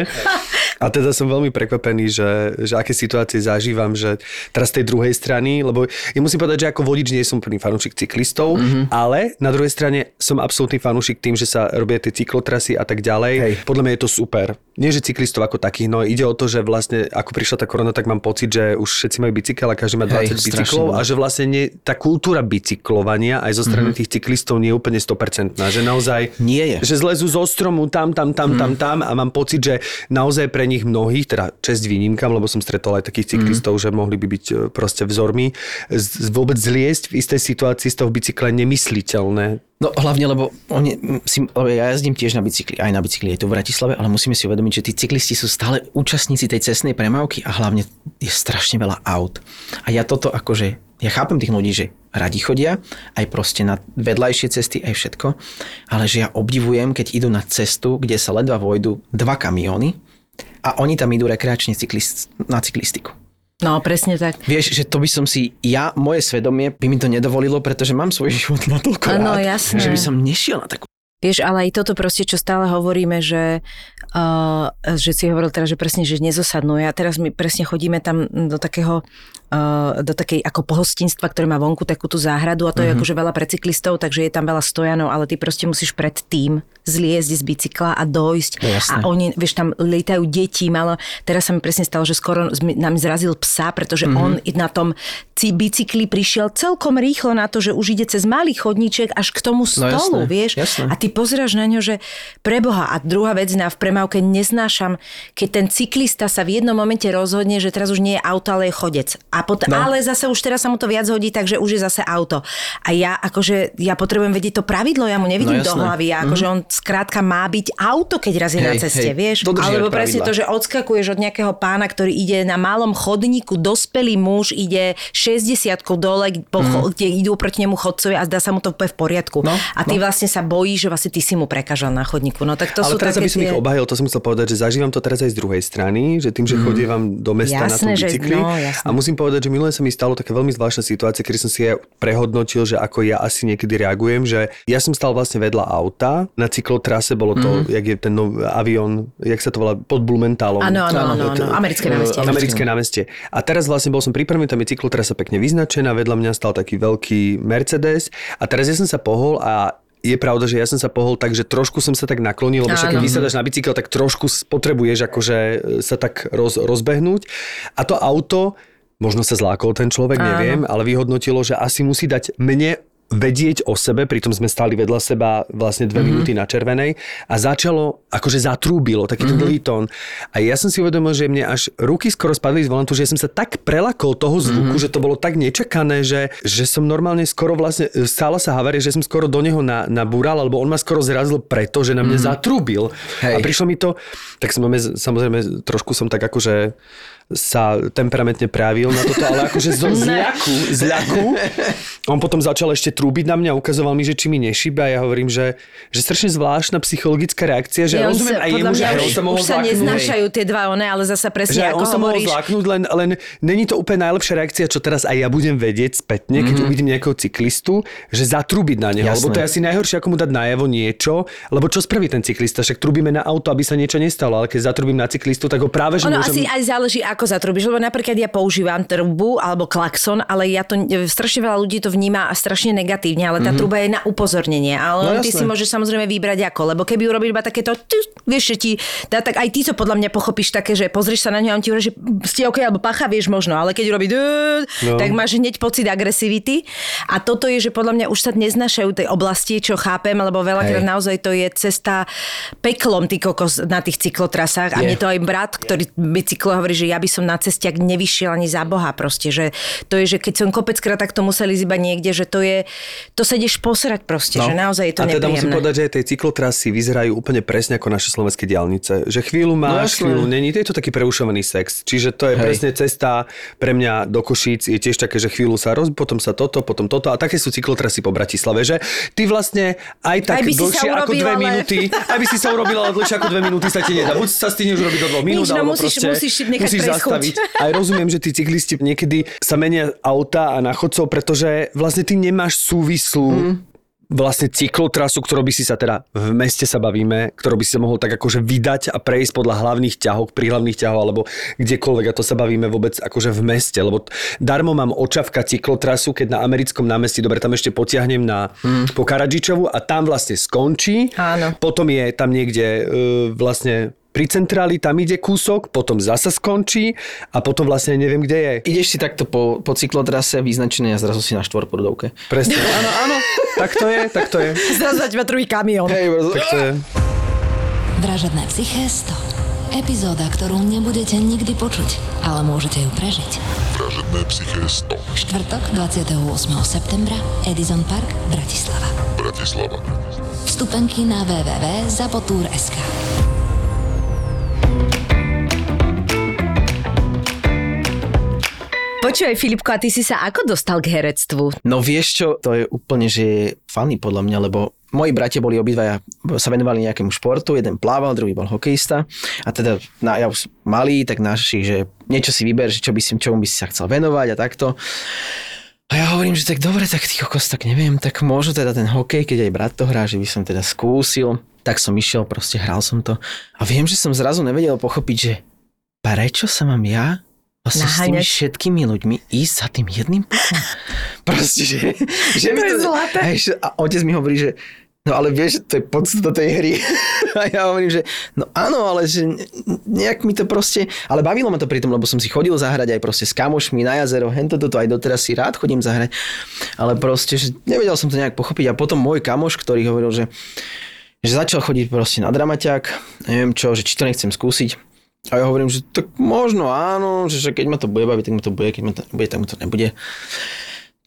A teda som veľmi prekvapený, že, že aké situácie zažívam, že teraz z tej druhej strany, lebo ja musím povedať, že ako vodič nie som plný fanúšik cyklistov, mm-hmm. ale na druhej strane som absolútny fanúšik tým, že sa robia tie cyklotrasy a tak ďalej. Hej. Podľa mňa je to super. Nie, že cyklistov ako takých, no ide o to, že vlastne ako prišla tá korona, tak mám pocit, že už všetci majú bicykel a každý má 20 Hej, bicyklov a že vlastne nie, tá kultúra bicyklovania aj zo strany mm-hmm. tých cyklistov nie je úplne 100%. Že naozaj, Nie je. že zlezú zo stromu tam, tam, tam, tam, tam a mám pocit, že naozaj pre nich mnohých, teda čest výnimkam, lebo som stretol aj takých cyklistov, že mohli by byť e, proste vzormi, z, vôbec zliesť v istej situácii z toho bicykla nemysliteľné. No hlavne, lebo, oni, si, ja jazdím tiež na bicykli, aj na bicykli aj tu v Bratislave, ale musíme si uvedomiť, že tí cyklisti sú stále účastníci tej cestnej premávky a hlavne je strašne veľa aut. A ja toto akože, ja chápem tých ľudí, že radi chodia, aj proste na vedľajšie cesty, aj všetko, ale že ja obdivujem, keď idú na cestu, kde sa ledva vojdu dva kamióny a oni tam idú rekreačne cyklist, na cyklistiku. No, presne tak. Vieš, že to by som si, ja, moje svedomie by mi to nedovolilo, pretože mám svoj život na toľko Áno, rád, jasné. že by som nešiel na takú Vieš, ale aj toto proste, čo stále hovoríme, že, uh, že si hovoril teraz, že presne, že nezosadnú. A teraz my presne chodíme tam do takého do takej ako pohostinstva, ktoré má vonku takú tú záhradu a to mm-hmm. je akože veľa pre cyklistov, takže je tam veľa stojanov, ale ty proste musíš pred tým zliezť z bicykla a dojsť. No, a oni, vieš, tam lietajú deti, malo, teraz sa mi presne stalo, že skoro nám zrazil psa, pretože mm-hmm. on na tom bicykli prišiel celkom rýchlo na to, že už ide cez malý chodníček až k tomu stolu, jasné, vieš. jasné. A ty pozeráš na ňo, že preboha. A druhá vec, na v premávke neznášam, keď ten cyklista sa v jednom momente rozhodne, že teraz už nie je auto, ale je chodec. A pot- no. Ale zase už teraz sa mu to viac hodí, takže už je zase auto. A ja akože, ja potrebujem vedieť to pravidlo, ja mu nevidím No do jasné. hlavy. Ja, akože on skrátka má byť auto, keď raz je na Hej, ceste, hej. vieš. Alebo presne pravidlá. to, že odskakuješ od nejakého pána, ktorý ide na malom chodníku, dospelý muž ide 60 dole, po, cho- kde idú proti nemu chodcovia a zdá sa mu to úplne v poriadku. No, a ty vlastne sa bojíš, že vlastne ty si mu prekážal na chodníku. No tak to ale sú teraz, také aby som tie... ich obhajil, to som chcel povedať, že zažívam to teraz aj z druhej strany, že tým, že mm. chodievam do mesta na tom Jasné, že- bicykli. no, jasné. a musím povedať, že minulé sa mi stalo taká veľmi zvláštna situácia, kedy som si aj prehodnotil, že ako ja asi niekedy reagujem, že ja som stal vlastne vedľa auta, na cyklotrase bolo to, mm. jak je ten nov, avión, jak sa to volá, pod Blumentálom. Áno, áno, áno, americké námestie. Americké námestie. A teraz vlastne bol som pripravený, tam je cyklotrasa pekne vyznačená, vedľa mňa stal taký veľký Mercedes a teraz ja som sa pohol a je pravda, že ja som sa pohol tak, že trošku som sa tak naklonil, lebo však keď vysadáš na bicykel, tak trošku potrebuješ akože sa tak roz, rozbehnúť. A to auto, možno sa zlákol ten človek, Áno. neviem, ale vyhodnotilo, že asi musí dať mne vedieť o sebe, pritom sme stáli vedľa seba vlastne dve mm-hmm. minúty na červenej a začalo, akože zatrúbilo, taký ten dlhý tón. A ja som si uvedomil, že mne až ruky skoro spadli z volantu, že ja som sa tak prelakol toho zvuku, mm-hmm. že to bolo tak nečakané, že, že som normálne skoro vlastne, stala sa havária, že som skoro do neho na, nabúral, alebo on ma skoro zrazil preto, že na mne mm-hmm. zatrúbil. Hej. A prišlo mi to, tak som, samozrejme, trošku som tak akože sa temperamentne prejavil na toto, ale akože zo [LAUGHS] zľaku, zľaku. On potom začal ešte trúbiť na mňa, ukazoval mi, že či mi nešíba a ja hovorím, že, že strašne zvláštna psychologická reakcia, že ja, rozumiem aj jemu, že on sa mohol Už sa neznášajú tie dva one, ale zasa Že presne aj ako on sa mohol hovoríš. zláknuť, len, len není to úplne najlepšia reakcia, čo teraz aj ja budem vedieť spätne, keď mm-hmm. uvidím nejakého cyklistu, že zatrúbiť na neho. Lebo Jasné. to je asi najhoršie, ako mu dať najavo niečo, lebo čo spraví ten cyklista? Však trúbime na auto, aby sa niečo nestalo, ale keď zatrúbim na cyklistu, tak ho práve že Ono môžem... asi aj záleží, ako zatrubíš, lebo napríklad ja používam trubu alebo klakson, ale ja to, strašne veľa ľudí to vníma strašne negatívne, ale tá mm-hmm. truba je na upozornenie. Ale No ty jasné. si môžeš samozrejme vybrať ako, lebo keby urobil iba takéto, vieš, že ti dá, tak aj ty to podľa mňa pochopíš také, že pozrieš sa na ňo a on ti hovorí, že ste OK, alebo pacha, vieš možno, ale keď urobí no. tak máš hneď pocit agresivity. A toto je, že podľa mňa už sa neznašajú tej oblasti, čo chápem, lebo veľakrát naozaj to je cesta peklom, ty kokos, na tých cyklotrasách. A mne to aj brat, ktorý bicyklo hovorí, že ja by som na cestiak nevyšiel ani za Boha proste, že to je, že keď som kopeckrát takto musel ísť iba niekde, že to je, to sa ideš posrať proste, No. že naozaj je to a teda musím povedať, že aj tie cyklotrasy vyzerajú úplne presne ako naše slovenské diálnice. Že chvíľu máš, jasné. chvíľu není. To je to taký preušovaný sex. Čiže to je Hej. presne cesta pre mňa do Košíc. Je tiež také, že chvíľu sa roz, potom sa toto, potom toto. A také sú cyklotrasy po Bratislave, že ty vlastne aj tak Aj dlhšie ako urobil, dve ale- minúty, aby si sa urobil, ale dlhšie ako dve minúty sa ti nedá. Buď sa stíneš urobiť do dvoch minút, Nič, no alebo musíš- proste musíš nechať musíš. Zastaviť. [LAUGHS] Aj rozumiem, že tí cyklisti niekedy sa menia auta a na chodcov, pretože vlastne ty nemáš súvislú mm vlastne cyklotrasu, ktorou by si sa teda v meste sa bavíme, ktorou by si sa mohol tak akože vydať a prejsť podľa hlavných ťahov, pri hlavných ťahov alebo kdekoľvek a to sa bavíme vôbec akože v meste, lebo darmo mám očavka cyklotrasu, keď na americkom námestí, dobre, tam ešte potiahnem na hmm. po Karadžičovu a tam vlastne skončí. Áno. Potom je tam niekde uh, vlastne pri centráli tam ide kúsok, potom zasa skončí a potom vlastne neviem, kde je. Ideš si takto po, po cyklotrase vyznačené a zrazu si na štvorpodovke. Presne. [LAUGHS] áno, áno. Tak to je, tak to je. Zrazu za teba druhý kamión. Hej, brzo. Tak to je. Vražedné psyché 100. Epizóda, ktorú nebudete nikdy počuť, ale môžete ju prežiť. Vražedné psyché 100. Štvrtok 28. septembra Edison Park, Bratislava. Bratislava. Vstupenky na www.zapotur.sk Počúvaj, Filipko, a ty si sa ako dostal k herectvu? No vieš čo, to je úplne, že funny podľa mňa, lebo moji bratia boli obidvaja, sa venovali nejakému športu, jeden plával, druhý bol hokejista a teda na, ja už malý, tak naši, že niečo si vyber, že čo by si, čomu by si sa chcel venovať a takto. A ja hovorím, že tak dobre, tak ty kokos, tak neviem, tak možno teda ten hokej, keď aj brat to hrá, že by som teda skúsil. Tak som išiel, proste hral som to. A viem, že som zrazu nevedel pochopiť, že prečo sa mám ja vlastne s tými všetkými ľuďmi ísť za tým jedným pukom. [LAUGHS] Proste, že, že mi je zlaté. Hej, a otec mi hovorí, že no ale vieš, to je podstata tej hry. [LAUGHS] A ja hovorím, že no áno, ale že ne- nejak mi to proste, ale bavilo ma to pri tom, lebo som si chodil zahrať aj proste s kamošmi na jazero, hento toto, aj doteraz si rád chodím zahrať, ale proste, že nevedel som to nejak pochopiť a potom môj kamoš, ktorý hovoril, že že začal chodiť proste na dramaťák, neviem čo, že či to nechcem skúsiť. A ja hovorím, že tak možno áno, že, keď ma to bude baviť, tak ma to bude, keď ma to nebude, tak ma to nebude.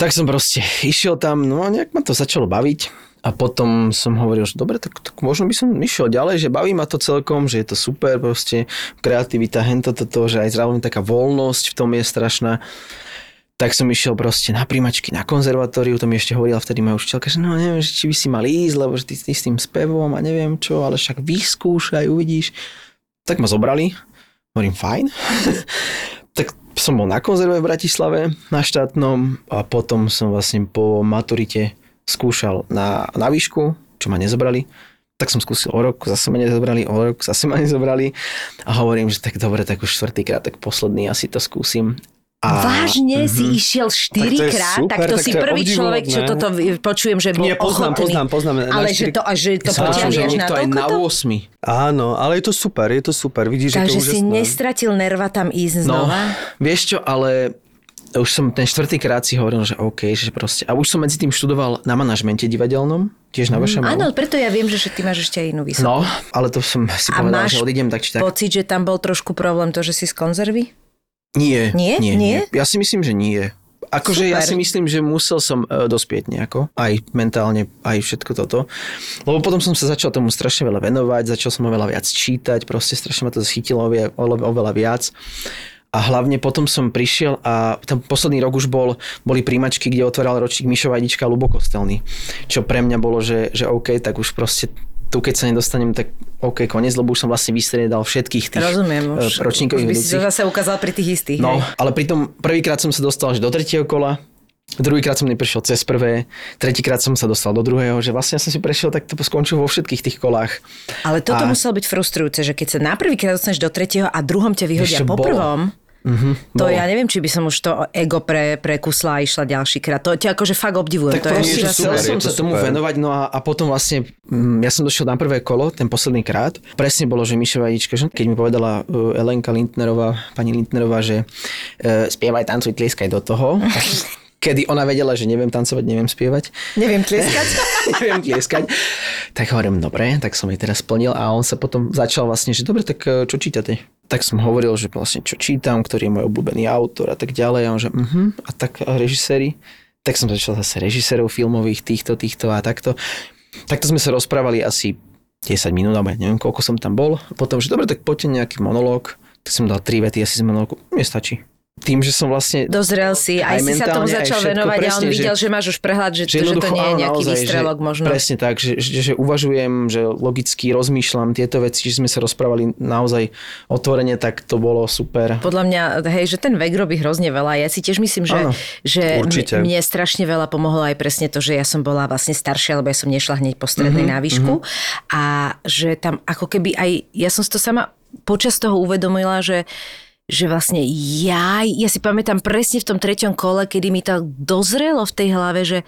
Tak som proste išiel tam, no a nejak ma to začalo baviť. A potom som hovoril, že dobre, tak, tak možno by som išiel ďalej, že baví ma to celkom, že je to super, proste kreativita, hento toto, že aj zároveň taká voľnosť v tom je strašná. Tak som išiel proste na príjmačky na konzervatóriu, to mi ešte hovorila vtedy moja učiteľka, že no neviem, že či by si mal ísť, lebo že ty, ty s tým spevom a neviem čo, ale však vyskúšaj, uvidíš. Tak ma zobrali, hovorím fajn. [LAUGHS] tak som bol na konzerve v Bratislave na štátnom a potom som vlastne po maturite skúšal na, na výšku, čo ma nezobrali. Tak som skúsil o rok, zase ma nezobrali, o rok, zase ma nezobrali. A hovorím, že tak dobre, tak už štvrtýkrát, tak posledný asi to skúsim. A, Vážne si išiel štyrikrát, super, tak to tak si to prvý človek, čo obdivuhodné. toto počujem, že bol Nie, poznám, ochotný. poznám, poznám, na Ale štyri- že to, a že to ja že potiahneš na niekto aj na toľko? 8. Áno, ale je to super, je to super. Vidíš, že Takže to je si úžasné. nestratil nerva tam ísť No, znova? vieš čo, ale už som ten štvrtýkrát si hovoril, že OK, že proste, a už som medzi tým študoval na manažmente divadelnom, tiež na vašom. Áno, preto ja viem, že že ty máš ešte aj inú vysokú. No, ale to som si A povedal, máš že odídem tak či tak. Pocit, že tam bol trošku problém to, že si z konzervy? Nie, Nie? nie, Nie? Ja si myslím, že nie. Akože ja si myslím, že musel som e, dospieť nejako, aj mentálne, aj všetko toto. Lebo potom som sa začal tomu strašne veľa venovať, začal som oveľa viac čítať, proste strašne ma to schytilo ovie- oveľa, viac. A hlavne potom som prišiel a ten posledný rok už bol, boli príjmačky, kde otváral ročník Mišo Vajdička a Lubo Kostelný. Čo pre mňa bolo, že, že OK, tak už proste tu keď sa nedostanem, tak OK, koniec, lebo už som vlastne vystriedal všetkých tých Rozumiem, e, už, ročníkových už by si to zase ukázal pri tých istých. No, hej? ale pritom prvýkrát som sa dostal až do tretieho kola, druhýkrát som neprešiel cez prvé, tretíkrát som sa dostal do druhého, že vlastne som si prešiel, tak to skončil vo všetkých tých kolách. Ale toto A- muselo byť frustrujúce, že keď sa na prvýkrát dostaneš do tretieho a druhom ťa vyhodia po bolo. Prvom, to bolo. ja neviem, či by som už to ego pre, prekusla a išla ďalší krát. To ťa akože fakt obdivujem. Tak to je to chcel som sa tomu venovať, no a, a potom vlastne, mm, ja som došiel na prvé kolo, ten posledný krát. Presne bolo, že Miša Vajdička, že keď mi povedala uh, Elenka Lindnerová, pani Lindnerová, že uh, spievaj, tancuj, tlieskaj do toho. [LAUGHS] Kedy ona vedela, že neviem tancovať, neviem spievať. Neviem tlieskať. [LAUGHS] neviem tlieskať. Tak hovorím, dobre, tak som jej teraz splnil a on sa potom začal vlastne, že dobre, tak eh, čo čítate? Tak som hovoril, že vlastne čo čítam, ktorý je môj obľúbený autor a tak ďalej. A on že, uh-huh, a tak režiséri? Tak som začal zase režisérov filmových, týchto, týchto a takto. Takto sme sa rozprávali asi 10 minút, alebo neviem, koľko som tam bol. Potom, že dobre, tak poďte nejaký monológ. Tak som dal tri vety asi z monológu. Mne stačí. Tým, že som vlastne... Dozrel si, aj, Aj si sa tomu začal všetko, venovať a on presne, videl, že- že, máš už prehľad, že, že, že to nie je nejaký naozaj, výstrelok že, možno. Presne tak, že, že, že uvažujem, že logicky rozmýšľam tieto veci, že sme sa rozprávali naozaj otvorene, tak to bolo super. Podľa mňa, hej, že ten vek robí hrozne veľa. Ja si tiež myslím, že, Áno, že určite. mne strašne veľa pomohlo aj presne to, že ja som bola vlastne staršia, lebo ja som nešla hneď po strednej Mhm, mm-hmm, na výšku. A že tam ako keby aj, ja som si to sama počas toho uvedomila, že že vlastne ja, ja si pamätám presne v tom treťom kole, kedy mi to dozrelo v tej hlave, že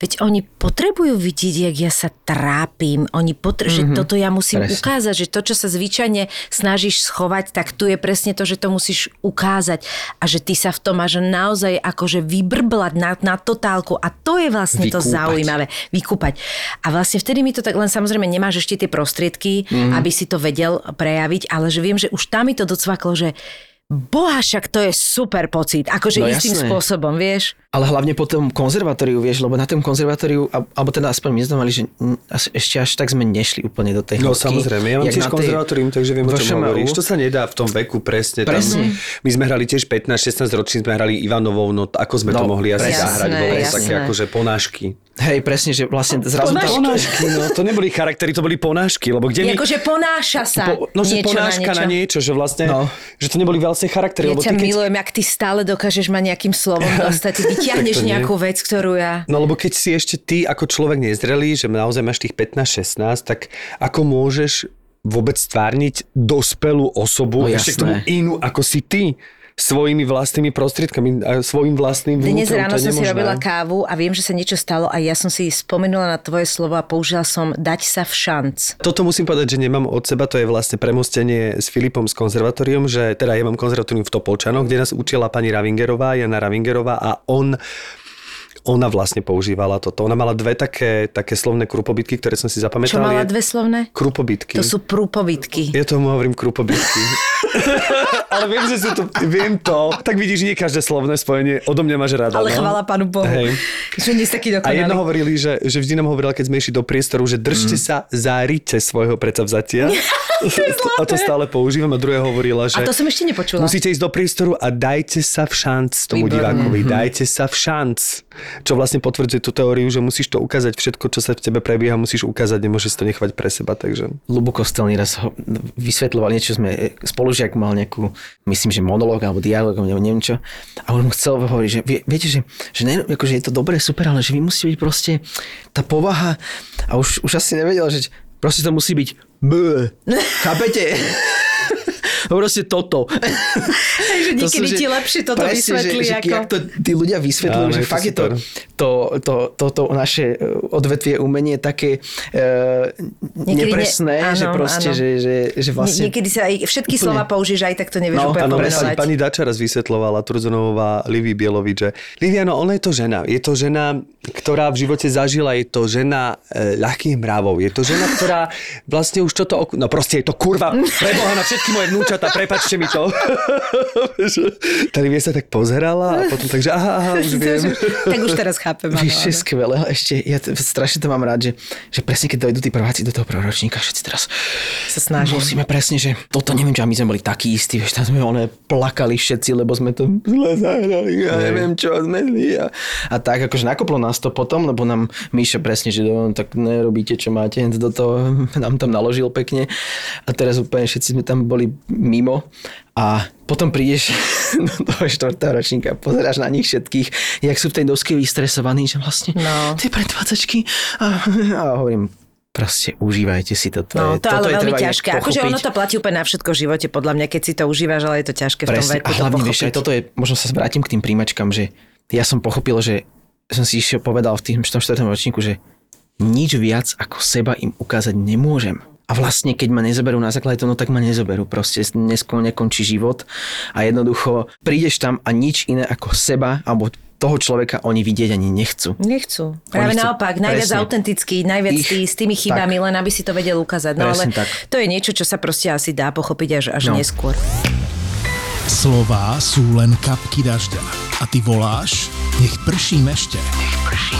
Veď oni potrebujú vidieť, jak ja sa trápim. Oni potre- mm-hmm. že toto ja musím Presne. ukázať, že to, čo sa zvyčajne snažíš schovať, tak tu je presne to, že to musíš ukázať a že ty sa v tom máš naozaj akože vybrblať na, na totálku a to je vlastne to Vykúpať. zaujímavé. Vykúpať. A vlastne vtedy mi to tak, len samozrejme nemáš ešte tie prostriedky, mm-hmm. aby si to vedel prejaviť, ale že viem, že už tam mi to docvaklo, že Boha, však to je super pocit, akože No istým jasné. spôsobom, vieš. Ale hlavne po tom konzervatóriu, vieš, lebo na tom konzervatóriu, alebo teda aspoň my sme mali, že ešte až tak sme nešli úplne do tej No hĺbky, samozrejme, ja mám tiež tej konzervatórium, takže viem, o čom hovoríš. To sa nedá v tom veku presne. Presne. Tam, my sme hrali tiež 15-16 roční, sme hrali Ivanovou, no ako sme to No, mohli asi zahrať, bolo to také akože ponášky. Hej, presne, že vlastne zrazu tam... Ponášky, no to neboli charaktery, to boli ponášky, lebo kde mi... Akože ponáša sa Po, no, že niečo ponáška na niečo. že vlastne, No. že to neboli vlastne charaktery, Ja lebo ťa ty keď... milujem, ak ty stále dokážeš ma nejakým slovom [LAUGHS] dostať. Ty vyťahneš to nie. nejakú vec, ktorú ja... No lebo keď si ešte ty ako človek nezrelý, že naozaj máš tých 15-16, tak ako môžeš vôbec stvárniť dospelú osobu, No ešte k tomu inú ako si ty svojimi vlastnými prostriedkami, a svojim vlastným Dnes vnútrom. ráno to je som si robila kávu a viem, že sa niečo stalo a ja som si spomenula na tvoje slovo a použila som dať sa v šanc. Toto musím povedať, že nemám od seba, to je vlastne premostenie s Filipom z konzervatórium, že teda ja mám konzervatórium v Topolčanoch, kde nás učila pani Ravingerová, Jana Ravingerová a on ona vlastne používala toto. Ona mala dve také, také slovné krupobytky, ktoré som si zapamätal. Čo mala dve slovné? Krupobytky. To sú prúpovidky. Ja tomu hovorím krupobytky. [LAUGHS] Ale viem, že sú to, viem to. Tak vidíš, nie každé slovné spojenie odo mňa máš rada. Ale no. chvala pánu Bohu, Hej. že nie taký A jedno dokonalý. hovorili, že, že vždy nám hovorila, keď sme išli do priestoru, že držte Mm. sa za rite svojho predsavzatia. [LAUGHS] a to stále používam. A druhé hovorila, že A to som ešte nepočula. musíte ísť do priestoru a dajte sa v šanc tomu Výborné. divákovi. Dajte sa v šanc. Čo vlastne potvrdzuje tú teóriu, že musíš to ukázať všetko, čo sa v tebe prebieha, musíš ukázať, nemôžeš to nechvať pre seba. Takže Lubo Kostelný raz ho vysvetľoval niečo, sme, spolužiak mal nejakú, myslím, že monológ alebo dialog, alebo neviem čo. A on mu chcel hovoriť, že vie, viete, že, že, ne, akože je to dobré, super, ale že vy musíte byť proste tá povaha a už, už asi nevedel, že proste to musí byť B. [LAUGHS] Chápete? [LAUGHS] Proste toto. Takže To sú, niekedy že- ti lepšie toto presne, vysvetlí, že, že, ako... jak to tí ľudia vysvetľujú, Áno, že fakt je to, to, to, to, to naše e, odvetvie umenie také uh, Niekedy ne- nepresné, že áno, proste, áno. že, že, že vlastne... Niekedy sa aj všetky Úplne. slova použiješ, aj tak to nevieš No, úplne áno, Áno, pomenovať. pani Dača raz vysvetlovala Turzonová Livy Bielovič, že Livia, no ona je to žena. Je to žena, ktorá v živote zažila, je to žena e, ľahkých mravov. Je to žena, ktorá vlastne už toto... Ok- no proste je to kurva, preboha na všetky moje vnúčata, prepačte mi to. tá Livia sa tak pozerala a potom takže aha, aha, už [LAUGHS] viem. tak už teraz chápem. čo je skvelé, ešte, ja t- strašne to mám rád, že, že presne keď dojdú tí prváci do toho proročníka, všetci teraz Sa snažím. musíme presne, že toto neviem, a my sme boli takí istí, vieš, tam sme one plakali všetci, lebo sme to zle zahrali, ja Hej. neviem čo sme a, a tak akože nakoplo nás to potom, lebo nám Míša presne, že no, tak nerobíte, čo máte, do toho [LAUGHS] nám tam naložil pekne a teraz úplne všetci sme tam boli mimo a potom prídeš [LAUGHS] do toho štvrtého ročníka, pozeráš na nich všetkých, jak sú v tej doske vystresovaní, že vlastne No. tie predvádzačky a, a hovorím, proste užívajte si to. to No, je, to toto ale je veľmi ťažké. Akože ono to platí úplne na všetko v živote, podľa mňa, keď si to užívaš, ale je to ťažké v tom Presne, veku a to hlavne, vieš, pochopiť. aj toto je, možno sa vrátim k tým príjmačkám, že ja som pochopil, že som si išiel povedal v tým, v tom 4. ročníku, že nič viac ako seba im ukázať nemôžem. A vlastne, keď ma nezoberú na základe toho, no tak ma nezoberú. Proste neskôr nekončí život a jednoducho prídeš tam a nič iné ako seba alebo toho človeka oni vidieť ani nechcú. Nechcú. Práve chcú- naopak, najviac presne. autentický, najviac Ich- tý, s tými chybami, len aby si to vedel ukázať. No ale Presne tak. to je niečo, čo sa proste asi dá pochopiť až, až No. neskôr. Slová sú len kapky dažďa. A ty voláš, nech prší mešte. Nech prší.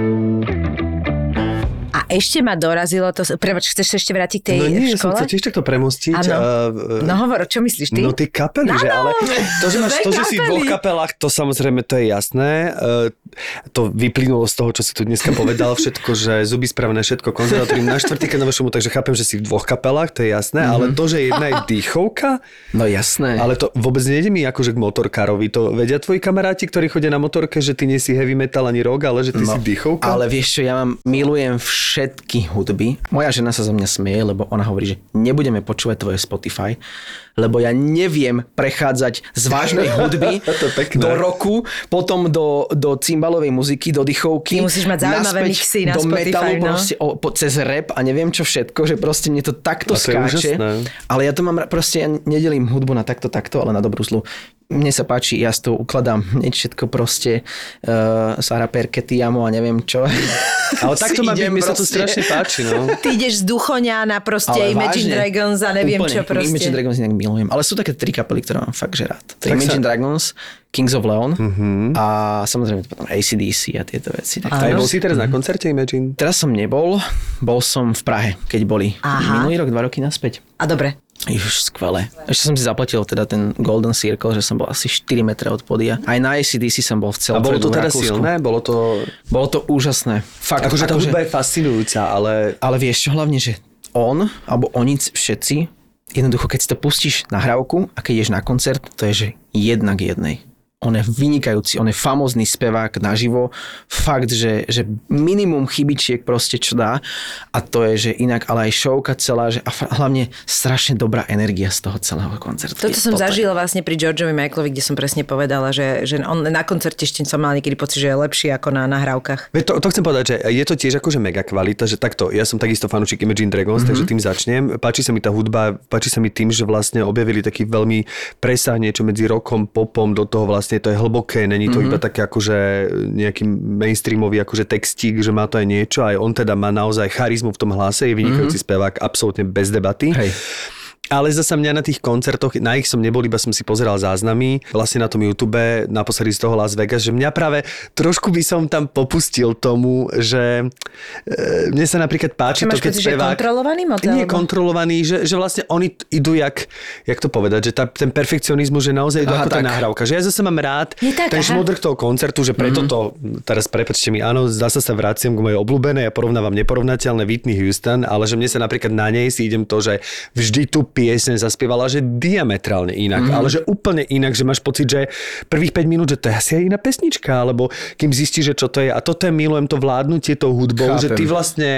ešte ma dorazilo to... Prepač, chceš sa ešte vrátiť k tej No nie, ja som škole? chcel tiež takto premostiť. Áno. a, No hovor, čo myslíš ty? No tie kapely, že ale to, že, máš, to, že si v dvoch kapelách, to samozrejme to je jasné. E, to vyplynulo z toho, čo si tu dneska povedal, všetko, že zuby spravené, všetko konzervatórium na štvrtýke na vašomu, takže chápem, že si v dvoch kapelách, to je jasné, Mhm. ale to, že jedna je dýchovka, No jasné. ale to vôbec nejde mi akože k motorkárovi. To vedia tvoji kamaráti, ktorí chodia na motorke, že ty nie si heavy metal ani rock, ale že ty si dýchovka? No, Ale vieš čo, ja mám, milujem všetky hudby. Moja žena sa za mňa smeje, lebo ona hovorí, že nebudeme počúvať tvoje Spotify, lebo ja neviem prechádzať z vážnej [LAUGHS] hudby To je pekné. do roku, potom do, do cymbalovej muziky, do dychovky. Ty musíš mať zaujímavé mixy na do Spotify, metalu, no. proste, o, po, cez rap a neviem čo všetko, že proste mne to takto A to skáče. Ale ja to mám, proste ja nedelím hudbu na takto, takto, ale na dobrú zlu. Mne sa páči, ja si to ukladám hneď všetko proste uh, Sara Perketiamo a neviem čo. ale takto [LAUGHS] Si má byť, mi sa to strašne páči, no. Ty ideš z Duchoňa na proste Ale Imagine vážne, Dragons a neviem úplne, čo proste. Imagine Dragons inak milujem, ale sú také tri kapely, ktoré mám fakt že rád. To je Tak Imagine sa- Dragons, Kings of Leon a samozrejme potom ACDC a tieto veci. Tak Aj bol to si teraz na koncerte Imagine? Teraz som nebol, bol som v Prahe, keď boli. Aha. Minulý rok, dva roky naspäť. A dobre. Ježiš, skvelé. Ešte som si zaplatil teda ten Golden Circle, že som bol asi 4 metre od podia. Aj na ACDC som bol v celom A bolo to teda Rakúsku. silné? Bolo to... Bolo to úžasné. Fakt, Akože tá hudba je fascinujúca, ale Ale vieš čo, hlavne, že on, alebo oni všetci, jednoducho, keď si to pustíš na hrávku a keď ideš na koncert, to je, že jedna k jednej. On je vynikajúci, on je famózny spevák naživo, fakt, že, že minimum chybičiek proste čo dá a to je, že inak, ale aj showka celá, že a hlavne strašne dobrá energia z toho celého koncertu. Toto som je- zažila vlastne pri Georgeovi Michaelovi, kde som presne povedala, že, že on na koncerte ešte som mal niekedy pocit, že je lepší ako na nahrávkach. To, to chcem povedať, že je to tiež akože mega kvalita, že takto, ja som takisto fanúšik Imagine Dragons, mm-hmm. takže tým začnem. Páči sa mi tá hudba, páči sa mi tým, že vlastne objavili taký veľmi presah niečo medzi rockom, popom, do toho vlastne to je hlboké, není to mm-hmm. iba také akože nejaký mainstreamový akože textík, že má to aj niečo, aj on teda má naozaj charizmu v tom hlase, je vynikajúci mm-hmm. spevák, absolútne bez debaty. Hej. Ale zasa mňa na tých koncertoch, na ich som nebol, iba som si pozeral záznamy, vlastne na tom YouTube, naposledy z toho Las Vegas, že mňa práve trošku by som tam popustil tomu, že e, mne sa napríklad páči Čo to, keď pocit, že spevák... kontrolovaný motel, Nie kontrolovaný, že, že vlastne oni idú jak, jak to povedať, že tá, ten perfekcionizmus, že naozaj idú Aha, ako tá tak. nahrávka. Že ja zase mám rád Je tak, ten aha. šmodrk toho koncertu, že preto to, teraz prepačte mi, áno, zase sa vraciam k mojej obľúbenej, ja porovnávam neporovnateľné Whitney Houston, ale že mne sa napríklad na nej si idem to, že vždy tú pieseň zaspievala, že diametrálne inak, ale že úplne inak, že máš pocit, že prvých 5 minút, že to je asi aj iná pesnička, alebo kým zistíš, že čo to je. A toto je, milujem to vládnutie tou hudbou, že ty Chápem. vlastne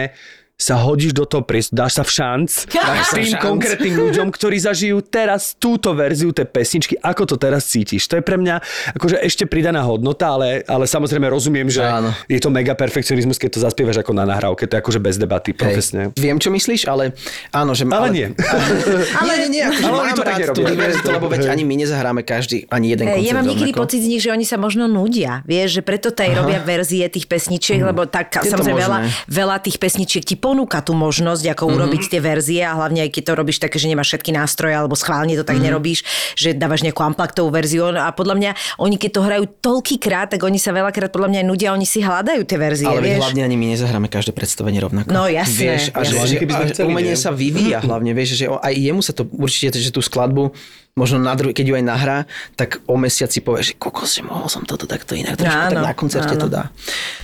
sa hodíš do toho priestoru, dáš sa v šanc [LAUGHS] Dáš tým šanc. konkrétnym ľuďom, ktorí zažijú teraz túto verziu tej pesničky, ako to teraz cítiš. To je pre mňa akože ešte pridaná hodnota, ale, ale samozrejme rozumiem, že Áno. je to mega perfekcionizmus, keď to zaspievaš ako na nahrávke, to je akože bez debaty profesne. Hej. Viem, čo myslíš, ale áno, že... Ale nie. [LAUGHS] Ale nie, nie, akože Ale mám to rád tú diverzitu, lebo veď ani my nezahráme každý, ani jeden koncert ja mám niekedy pocit z nich, že oni sa možno nudia. Vieš, že preto taj robia verzie tých pesničiek, lebo tak samozrejme veľa, veľa tých pesničiek ti ponúka tú možnosť, ako urobiť tie verzie a hlavne aj keď to robíš také, že nemáš všetky nástroje alebo schválne to tak nerobíš, že dávaš nejakú amplaktovú verziu a podľa mňa oni keď to hrajú toľkýkrát, tak oni sa veľakrát podľa mňa aj nudia, oni si hľadajú tie verzie, Ale vieš. hlavne ani my nezahráme každé predstavenie rovnako. No, jasné, Vieš, a že, jasné. že, Keby sme chceli, umenie nie? sa vyvíja [CLEARS THROAT] hlavne, vieš, že aj jemu sa to určite, že tú skladbu možno na druhý, keď ju aj nahrá, tak o mesiac si povie, že kokos, že mohol som toto takto inak, trošku, tak Áno, na koncerte áno. to dá.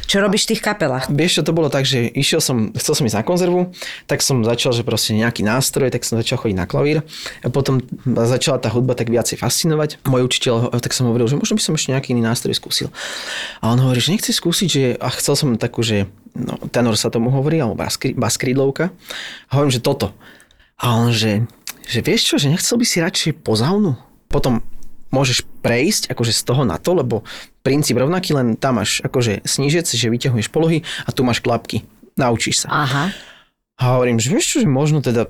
Čo robíš v tých kapelách? Vieš, čo to bolo tak, že išiel som, chcel som ísť na konzervu, tak som začal, že proste nejaký nástroj, tak som začal chodiť na klavír. A potom začala tá hudba tak viacej fascinovať. Môj učiteľ, tak som hovoril, že možno by som ešte nejaký iný nástroj skúsil. A on hovorí, že nechce skúsiť, že a chcel som takú, že no, tenor sa tomu hovorí, alebo baskrídlovka. Hovorím, že toto. A on, že, že vieš čo, že nechcel by si radšej pozaunu? Potom môžeš prejsť akože z toho na to, lebo princíp rovnaký, len tam máš akože snížec, že vyťahuješ polohy a tu máš klapky. Naučíš sa. Aha. A hovorím, že vieš čo, že možno teda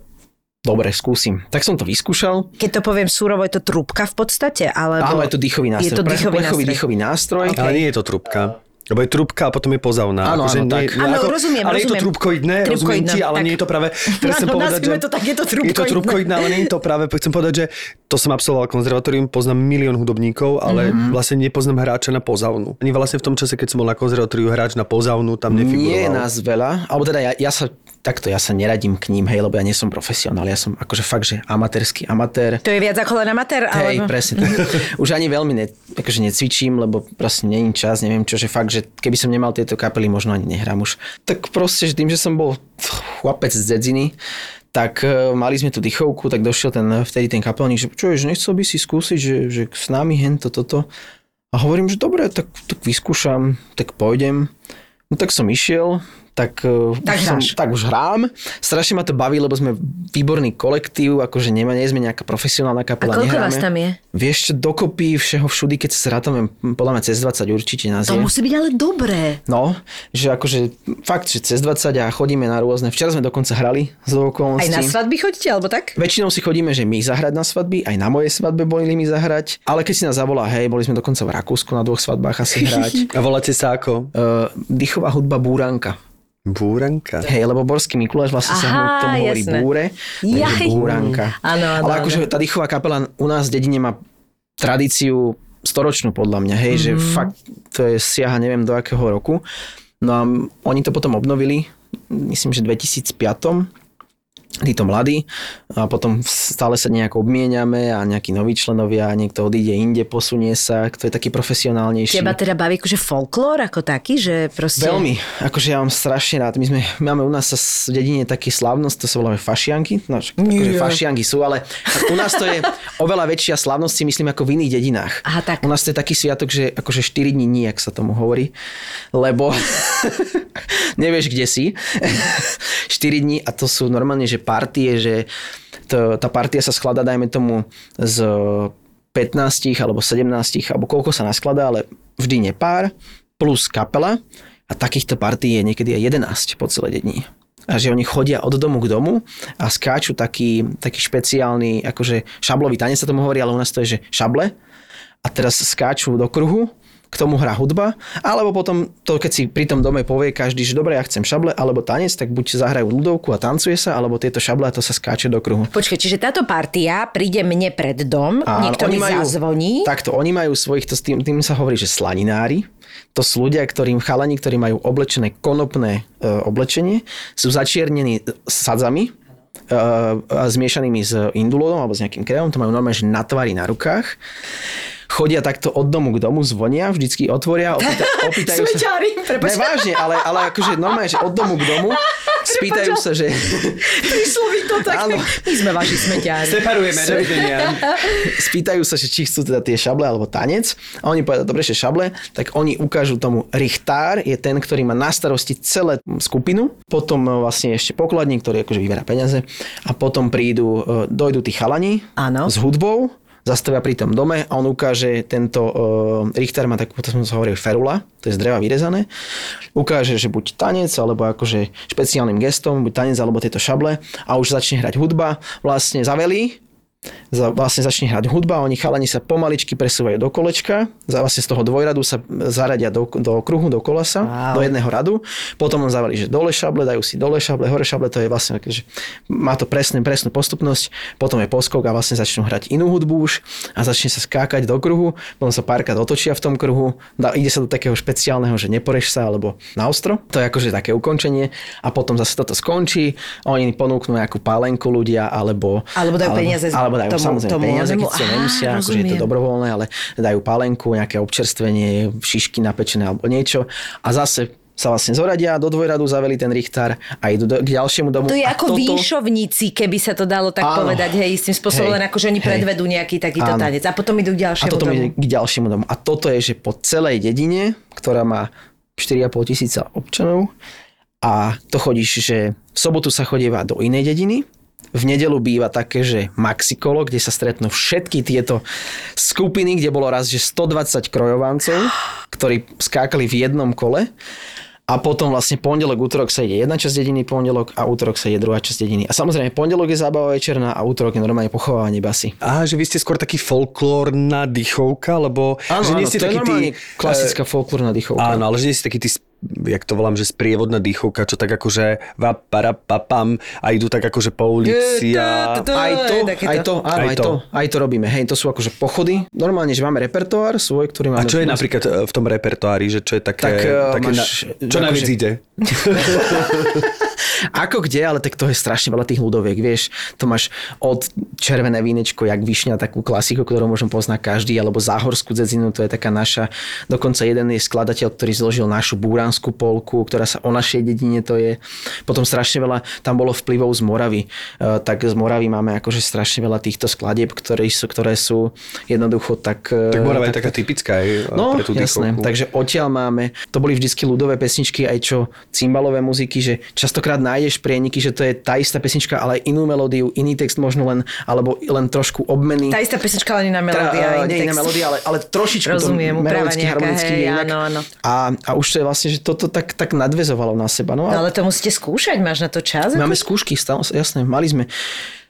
Dobre, skúsim. Tak som to vyskúšal. Keď to poviem súrovo, je to trúbka v podstate? Alebo... Áno, je to dýchový nástroj. Je to dýchový Plechový nástroj. dýchový nástroj. Okay. Ale nie je to trúbka. Lebo je trúbka a potom je pozavná. Áno, Akože áno, nie- tak. nie Áno, ako- rozumiem, Ale je to rozumiem. trúbkoidné, rozumiem Trúbkoidné, ti, ale tak. nie je to práve... Teraz Áno, povedať, nazvime že... to tak, je to Je to trúbkoidné. trúbkoidné, ale nie je to práve... Chcem povedať, že to som absolvoval konzervatórium, poznám milión hudobníkov, ale Mhm. mm-hmm. vlastne nepoznám hráča na pozavnu. Ani vlastne v tom čase, keď som bol na konzervatóriu, hráč na pozavnu tam nefiguroval. Nie je nás veľa, alebo teda ja, ja sa takto, ja sa neradím k ním, hej, lebo ja nie som profesionál, ja som akože fakt, že amatérsky amatér. To je viac ako len amatér? Hej, alebo... presne tak. [LAUGHS] Už ani veľmi ne, akože necvičím, lebo proste není čas, neviem čo, že fakt, že keby som nemal tieto kapely, možno ani nehrám už. Tak proste, že tým, že som bol chlapec z dedziny, tak e, mali sme tú dychovku, tak došiel ten, vtedy ten kapelník, že čo, že nechcel by si skúsiť, že, že s nami hento, toto. A hovorím, že dobre, tak, tak vyskúšam, tak pôjdem. No tak som išiel, tak, e, Tak už som, tak už hrám. Strašne ma to baví, lebo sme výborný kolektív, akože nema, nie sme nejaká profesionálna A kapela, koľko nehráme. vás tam je? Vieš čo, dokopy všeho všudy, keď sa zrátame, podľa mňa cez 20 určite nás To je. musí byť ale dobré. No, že akože fakt, že cez 20 a chodíme na rôzne. Včera sme dokonca hrali z Aj okolností. na svadby chodíte, alebo tak? Väčšinou si chodíme, že my zahrať na svadby, aj na mojej svadbe boli mi zahrať, ale keď si nás zavolá, hej, boli sme dokonca v Rakúsku na dvoch svadbách asi hrať. [LAUGHS] A voláte sa ako? uh, dýchová hudba Búranka. Búranka. Hej, lebo Borský Mikuláš vlastne sa Aha, mu tomu hovorí jasné. búre, takže Jaj. búranka. Áno, áno, Ale akože tá dýchová kapela u nás v dedine má tradíciu storočnú podľa mňa, hej, mm-hmm. že fakt to je siaha neviem do akého roku. No a oni to potom obnovili, myslím, že v 2005 títo mladí a potom stále sa nejako obmieniame a nejakí noví členovia, niekto odíde inde, posunie sa, kto je taký profesionálnejší. Teba teda baví akože folklór ako taký, že proste... Veľmi, akože ja mám strašne rád. My sme, máme u nás sa v dedine taký slávnosť, to sa voláme fašianky. No, však akože fašianky sú, ale u nás to je oveľa väčšia slávnosť, si myslím, ako v iných dedinách. Aha, tak. U nás to je taký sviatok, že akože 4 dní nijak sa tomu hovorí, lebo [LAUGHS] nevieš, kde si. [LAUGHS] 4 dní a to sú normálne, že partie, že to, tá partia sa skladá, dajme tomu, z 15 alebo 17, alebo koľko sa naskladá, ale vždy nepár, plus kapela a takýchto partí je niekedy aj 11 po celé dni. A že oni chodia od domu k domu a skáču taký, taký špeciálny, akože šablový tanec sa tomu hovorí, ale u nás to je, že šable. A teraz skáču do kruhu k tomu hrá hudba, alebo potom to, keď si pri tom dome povie každý, že dobre, ja chcem šable alebo tanec, tak buď zahrajú ľudovku a tancuje sa, alebo tieto šable a to sa skáče do kruhu. Počkaj, čiže táto partia príde mne pred dom, Áno, niekto mi zazvoní. Takto, oni majú svojich, to s tým, tým sa hovorí, že slaninári. To sú ľudia, ktorým chalani, ktorí majú oblečené konopné e, oblečenie, sú začiernení sadzami, e, zmiešanými s indulónom alebo s nejakým krémom, to majú normálne, že na tvári, na rukách. Chodia takto od domu k domu, zvonia, vždycky otvoria, opýta, [LAUGHS] opýtajú sa... Ne, vážne, ale, ale akože normálne, že od domu k domu [LAUGHS] spýtajú sa, že... [LAUGHS] Prišlo mi to tak. Áno. My sme vaši smeťári. Separujeme, dovidenia. spýtajú sa, že či chcú teda tie šable alebo tanec a oni povedia, dobre, že šable, tak oni ukážu tomu richtár, je ten, ktorý má na starosti celé skupinu, potom e, vlastne ešte pokladník, ktorý akože vyberá peniaze a potom prídu, e, dojdu tí chalani Áno. s hudbou, zastavia pri tom dome a on ukáže, tento uh, Richter má takú, to som hovoril, ferula, to je z dreva vyrezané, ukáže, že buď tanec, alebo akože špeciálnym gestom, buď tanec, alebo tieto šable a už začne hrať hudba, vlastne zavelí, za, vlastne začne hrať hudba, oni chalani sa pomaličky presúvajú do kolečka, za, vlastne z toho dvojradu sa zaradia do, do kruhu, do kolesa, Wow. do jedného radu, potom on zavalí, že dole šable, dajú si dole šable, hore šable, to je vlastne, že má to presne, presnú postupnosť, potom je poskok a vlastne začnú hrať inú hudbu už a začne sa skákať do kruhu, potom sa párkrát otočia v tom kruhu, dá, ide sa do takého špeciálneho, že neporeš sa alebo na ostro, to je akože také ukončenie a potom zase toto skončí, oni ponúknú nejakú pálenku ľudia alebo Alebo dajú peniaze z- alebo dajú tomu- samozrejme tomu peniaze, keď Á, nemusia, akože je to dobrovoľné, ale dajú pálenku, nejaké občerstvenie, šišky napečené alebo niečo a zase sa vlastne zoradia, do dvojradu zaveli ten richtár a idú do, k ďalšiemu domu. To je a ako toto, výšovníci, keby sa to dalo tak Áno. povedať, hej, istým spôsobom, Hej. len ako, že oni Hej. predvedú nejaký takýto Áno. tanec a potom idú k A ďalšiemu toto domu. k ďalšiemu domu. A toto je, že po celej dedine, ktorá má 4,5 tisíca občanov a to chodíš, že v sobotu sa chodieva do inej dediny, v nedelu býva také, že maxikolo, kde sa stretnú všetky tieto skupiny, kde bolo raz, že 120 krojovancov, ktorí skákali v jednom kole. A potom vlastne pondelok, útorok sa ide jedna časť dediny, pondelok a útorok sa ide druhá časť dediny. A samozrejme pondelok je zábava večerná a útorok je normálne pochovávanie basy. Á, že vy ste skôr taký folklórna dýchovka, lebo Áno, že áno, nie ste to je taký normálne tí, klasická folklórna dýchovka. Áno, ale že nie si taký ty, jak to volám, že sprievodná dýchovka, čo tak akože vaparapapam a idú tak akože po ulici a... Aj to, aj to, áno, Aj to. aj to robíme. Hej, to sú akože pochody. Normálne, že máme repertoár svoj, ktorý A máme... čo je napríklad e, v tom repertoári, že čo je také... Tak, e, také máš- na, čo akože- najviac ide? [LAUGHS] Ako kde, ale tak to je strašne veľa tých ľudoviek, vieš. To máš od červené vínečko, jak vyšňa, takú klasiku, ktorú možno pozná každý, alebo záhorskú dzedzinu, to je taká naša. Dokonca jeden je skladateľ, ktorý zložil našu búranskú polku, ktorá sa o našej dedine to je. Potom strašne veľa, tam bolo vplyvov z Moravy. E, tak z Moravy máme akože strašne veľa týchto skladieb, ktoré sú, ktoré sú jednoducho tak... e, Tak Morava je taká typická aj No, pre tú jasné. dýchovku. Takže odtiaľ máme, to boli vždycky ľudové pesničky, aj čo cymbalové muziky, že častokrát nájdeš prieniky, že to je tá istá pesnička, ale inú melódiu, iný text možno len, alebo len trošku obmeny. Tá istá pesnička, ale iná melódia. Teda, iný nie iná melódia, ale, ale trošičku Rozumiem, to melodicky, nejaká, harmonicky hej, inak. áno, áno. A, a už to je vlastne, že toto tak, tak nadvezovalo na seba. No, No, a ale to musíte skúšať, máš na to čas? Máme Ako- skúšky, stále, jasné, mali sme.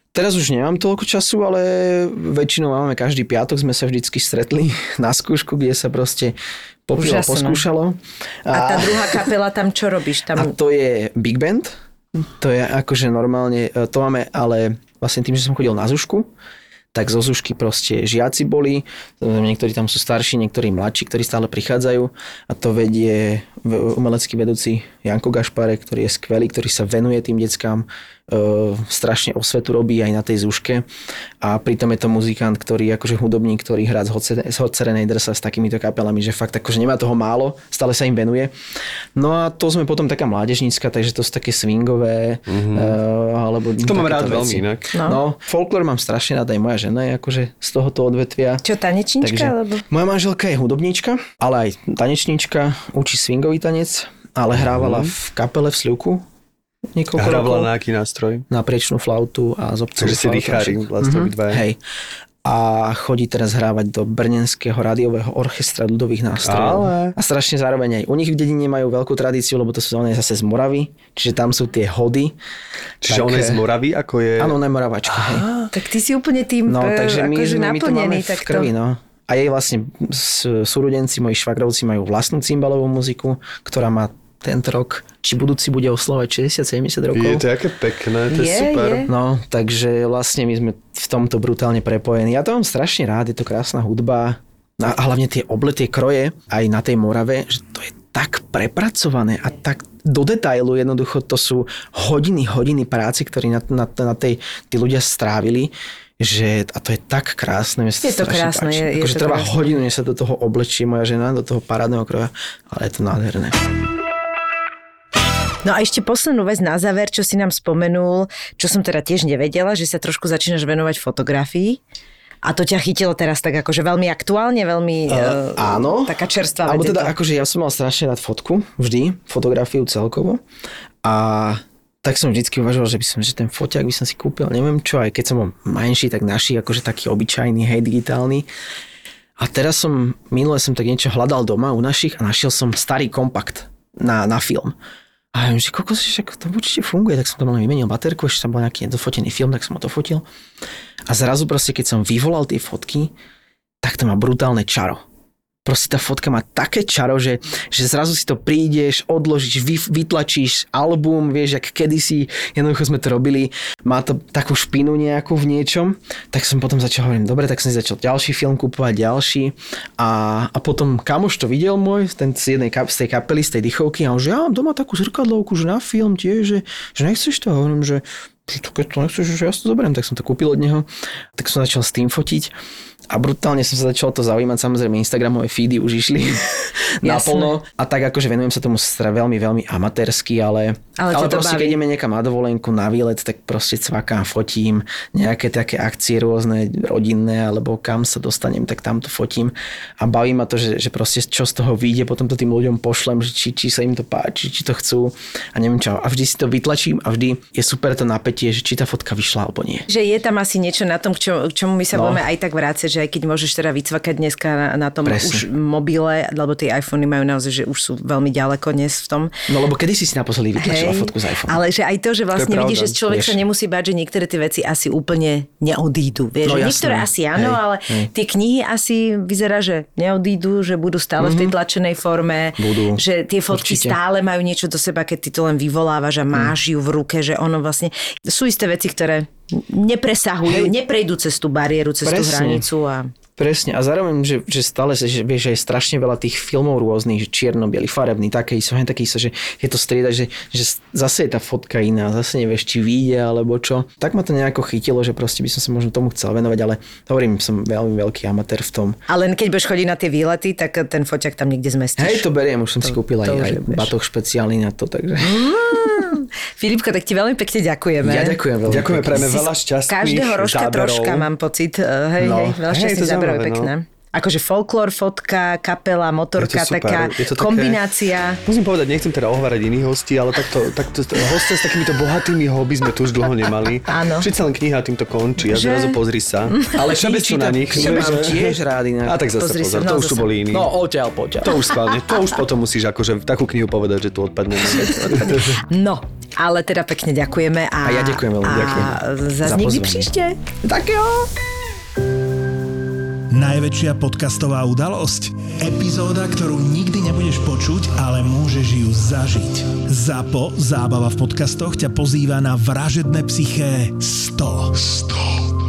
Teraz už nemám toľko času, ale väčšinou máme každý piatok, sme sa vždycky stretli [LAUGHS] na skúšku, kde sa proste popilo, poskúšalo. A tá druhá kapela tam čo robíš? [LAUGHS] A Tam... to je big band. To je akože normálne, e, to máme, ale vlastne tým, že som chodil na Zušku, tak zo Zušky proste žiaci boli, niektorí tam sú starší, niektorí mladší, ktorí stále prichádzajú a to vedie umelecký vedúci Janko Gašpare, ktorý je skvelý, ktorý sa venuje tým deckám, strašne osvetu robí aj na tej Zuške a pritom je to muzikant, ktorý akože hudobník, ktorý hrá z Hot Se- z Hot Serenaders a s takýmito kapelami, že fakt akože nemá toho málo, stále sa im venuje. No a to sme potom taká mládežnícka, takže to sú také swingové, mm-hmm. uh, alebo To mám rád veci. veľmi inak. No. no, folklór mám strašne rád, aj moja žena je akože z tohoto odvetvia. Čo, tanečnička? Takže Alebo... moja manželka je hudobníčka, ale aj tanečníčka, učí swingový tanec, ale hrávala v kapele v Slivku niekoľko Hrávala rokov. na aký nástroj? Na priečnú flautu a zobcovú Takže ste flautu a dýchári vlastne Mhm, obidvaja. Hej. A chodí teraz hrávať do Brnenského rádiového orchestra ľudových nástrojov. Ale. A strašne zároveň aj u nich v dedine majú veľkú tradíciu, lebo to sú one zase z Moravy, čiže tam sú tie hody. Čiže Tak, on je z Moravy, ako je... Áno, ona je Moravačka. Hej. Tak ty si úplne tým No, e, takže my, akože sme, my to máme v takto. krvi, no. A jej vlastne s- súrodenci, moji švagrovci majú vlastnú cymbalovú muziku, ktorá má tento rok, či budúci bude oslovať 60-70 rokov. Je to aké pekné, to je, Je, super. je. No, takže vlastne my sme v tomto brutálne prepojení. Ja to mám strašne rád, je to krásna hudba. A a hlavne tie obletie kroje aj na tej Morave, že to je tak prepracované a tak do detailu jednoducho to sú hodiny, hodiny práce, ktoré na, na, na tej tí ľudia strávili že, a to je tak krásne. Je to krásne, páči. je- je akože to trvá krásne. hodinu, než sa do toho oblečí moja žena, do toho parádneho kroja, ale je to nádherné. No a ešte poslednú vec na záver, čo si nám spomenul, čo som teda tiež nevedela, že sa trošku začínaš venovať fotografii. A to ťa chytilo teraz tak akože veľmi aktuálne, veľmi Uh, uh, áno. taká čerstvá Alebo vec. je teda to. akože ja som mal strašne rád fotku, vždy, fotografiu celkovo. A tak som vždycky uvažoval, že by som, že ten foťák by som si kúpil, neviem čo, aj keď som bol menší, tak naši, akože taký obyčajný, hej, digitálny. A teraz som, minule som tak niečo hľadal doma u našich a našiel som starý kompakt na, na film. A ja že kokos, že to určite funguje, tak som tam len vymenil baterku, ešte tam bol nejaký dofotený film, tak som to fotil. A zrazu proste, keď som vyvolal tie fotky, tak to má brutálne čaro. Proste tá fotka má také čaro, že, že zrazu si to prídeš, odložíš, vy, vytlačíš album, vieš, jak kedysi, jednoducho sme to robili, má to takú špinu nejakú v niečom, tak som potom začal hovoriť, dobre, tak som si začal ďalší film kúpovať, ďalší. A, a potom kamoš to videl môj, ten z, jednej, z tej kapely, z tej dychovky a on, že ja mám doma takú zrkadlovku, že na film tiež, že, že nechceš to, hovorím, že to, keď to nechceš, že ja si to zoberiem, tak som to kúpil od neho, tak som začal s tým fotiť a brutálne som sa začal to zaujímať, samozrejme Instagramové feedy už išli [LAUGHS] [LAUGHS] naplno a tak akože venujem sa tomu veľmi, veľmi amatérsky, ale, Ale ale proste baví. keď ideme niekam na dovolenku, na výlet, tak proste cvakám, fotím, nejaké také akcie rôzne, rodinné, alebo kam sa dostanem, tak tam to fotím a baví ma to, že, že proste čo z toho vyjde, potom to tým ľuďom pošlem, že či, či sa im to páči, či to chcú a neviem čo. A vždy si to vytlačím a vždy je super to napätie, že či tá fotka vyšla alebo nie. Že je tam asi niečo na tom, k čomu, k čomu my sa No. budeme aj tak vrácať, že aj keď môžeš teda vycvakať dneska na, na tom Presne. už mobile, alebo tej iPhony majú naozaj, že už sú veľmi ďaleko dnes v tom. No lebo kedy si si naposledy vytlačila fotku z iPhone? Ale že aj to, že vlastne pravda, vidíš, že človek vieš. sa nemusí bať, že niektoré tie veci asi úplne neodídu. Vieš, No že jasné. niektoré asi áno, Hej, ale hej. tie knihy asi vyzerá, že neodídu, že budú stále v tej tlačenej forme. Mhm. Budú. Že tie fotky Určite. stále majú niečo do seba, keď ty to len vyvolávaš a máš ju v ruke, že ono vlastne... Sú isté veci, ktoré nepresahujú, Hej. neprejdú cez tú bariéru, cez tú Presne. hranicu a... Presne. A zároveň, že, že stále sa, že, vieš, že je strašne veľa tých filmov rôznych, že čierno biely farebný, sa, hen taký sa, že je to strieda, že, že zase je tá fotka iná, zase nevieš, či vyjde alebo čo. Tak ma to nejako chytilo, že proste by som sa možno tomu chcel venovať, ale hovorím, som veľmi veľký amatér v tom. Ale keď budeš chodiť na tie výlety, tak ten foťak tam niekde zmestíš. Hej, to beriem, už som si kúpil aj, to aj batoh špeciálny na to, takže... Filipko, tak ti veľmi pekne ďakujeme. Ja ďakujem veľmi Ďakujeme, Si veľa šťastných Každého rožka záberov. troška mám pocit. eh, Hej, No. hej, veľa Hej, je zaujímavé, pekné. Akože folklór, fotka, kapela, motorka, Je taká Je to také- kombinácia. Musím povedať, nechcem teda ohovárať iných hostí, ale takto, takto hostia s takýmito bohatými hobby sme tu už dlho nemali. [LAUGHS] Áno. Všetci len kniha týmto končí a Že? zrazu pozri sa. [LAUGHS] Ale Všeobecne knihy na nich. mám tiež rád inak. A tak zase Pozri sa, pozor, no to už tu zase. boli iní. No, odtiaľ, poďal. To už schválne, to už potom musíš akože takú knihu povedať, že tu odpadneme. [LAUGHS] No, ale teda pekne ďakujeme. A, A ja ďakujem veľmi, ďakujem Zas za nikdy príšte. Tak jo. Najväčšia podcastová udalosť? Epizóda, ktorú nikdy nebudeš počuť, ale môžeš ju zažiť. ZAPO, zábava v podcastoch, ťa pozýva na vražedné psyché 100. 100.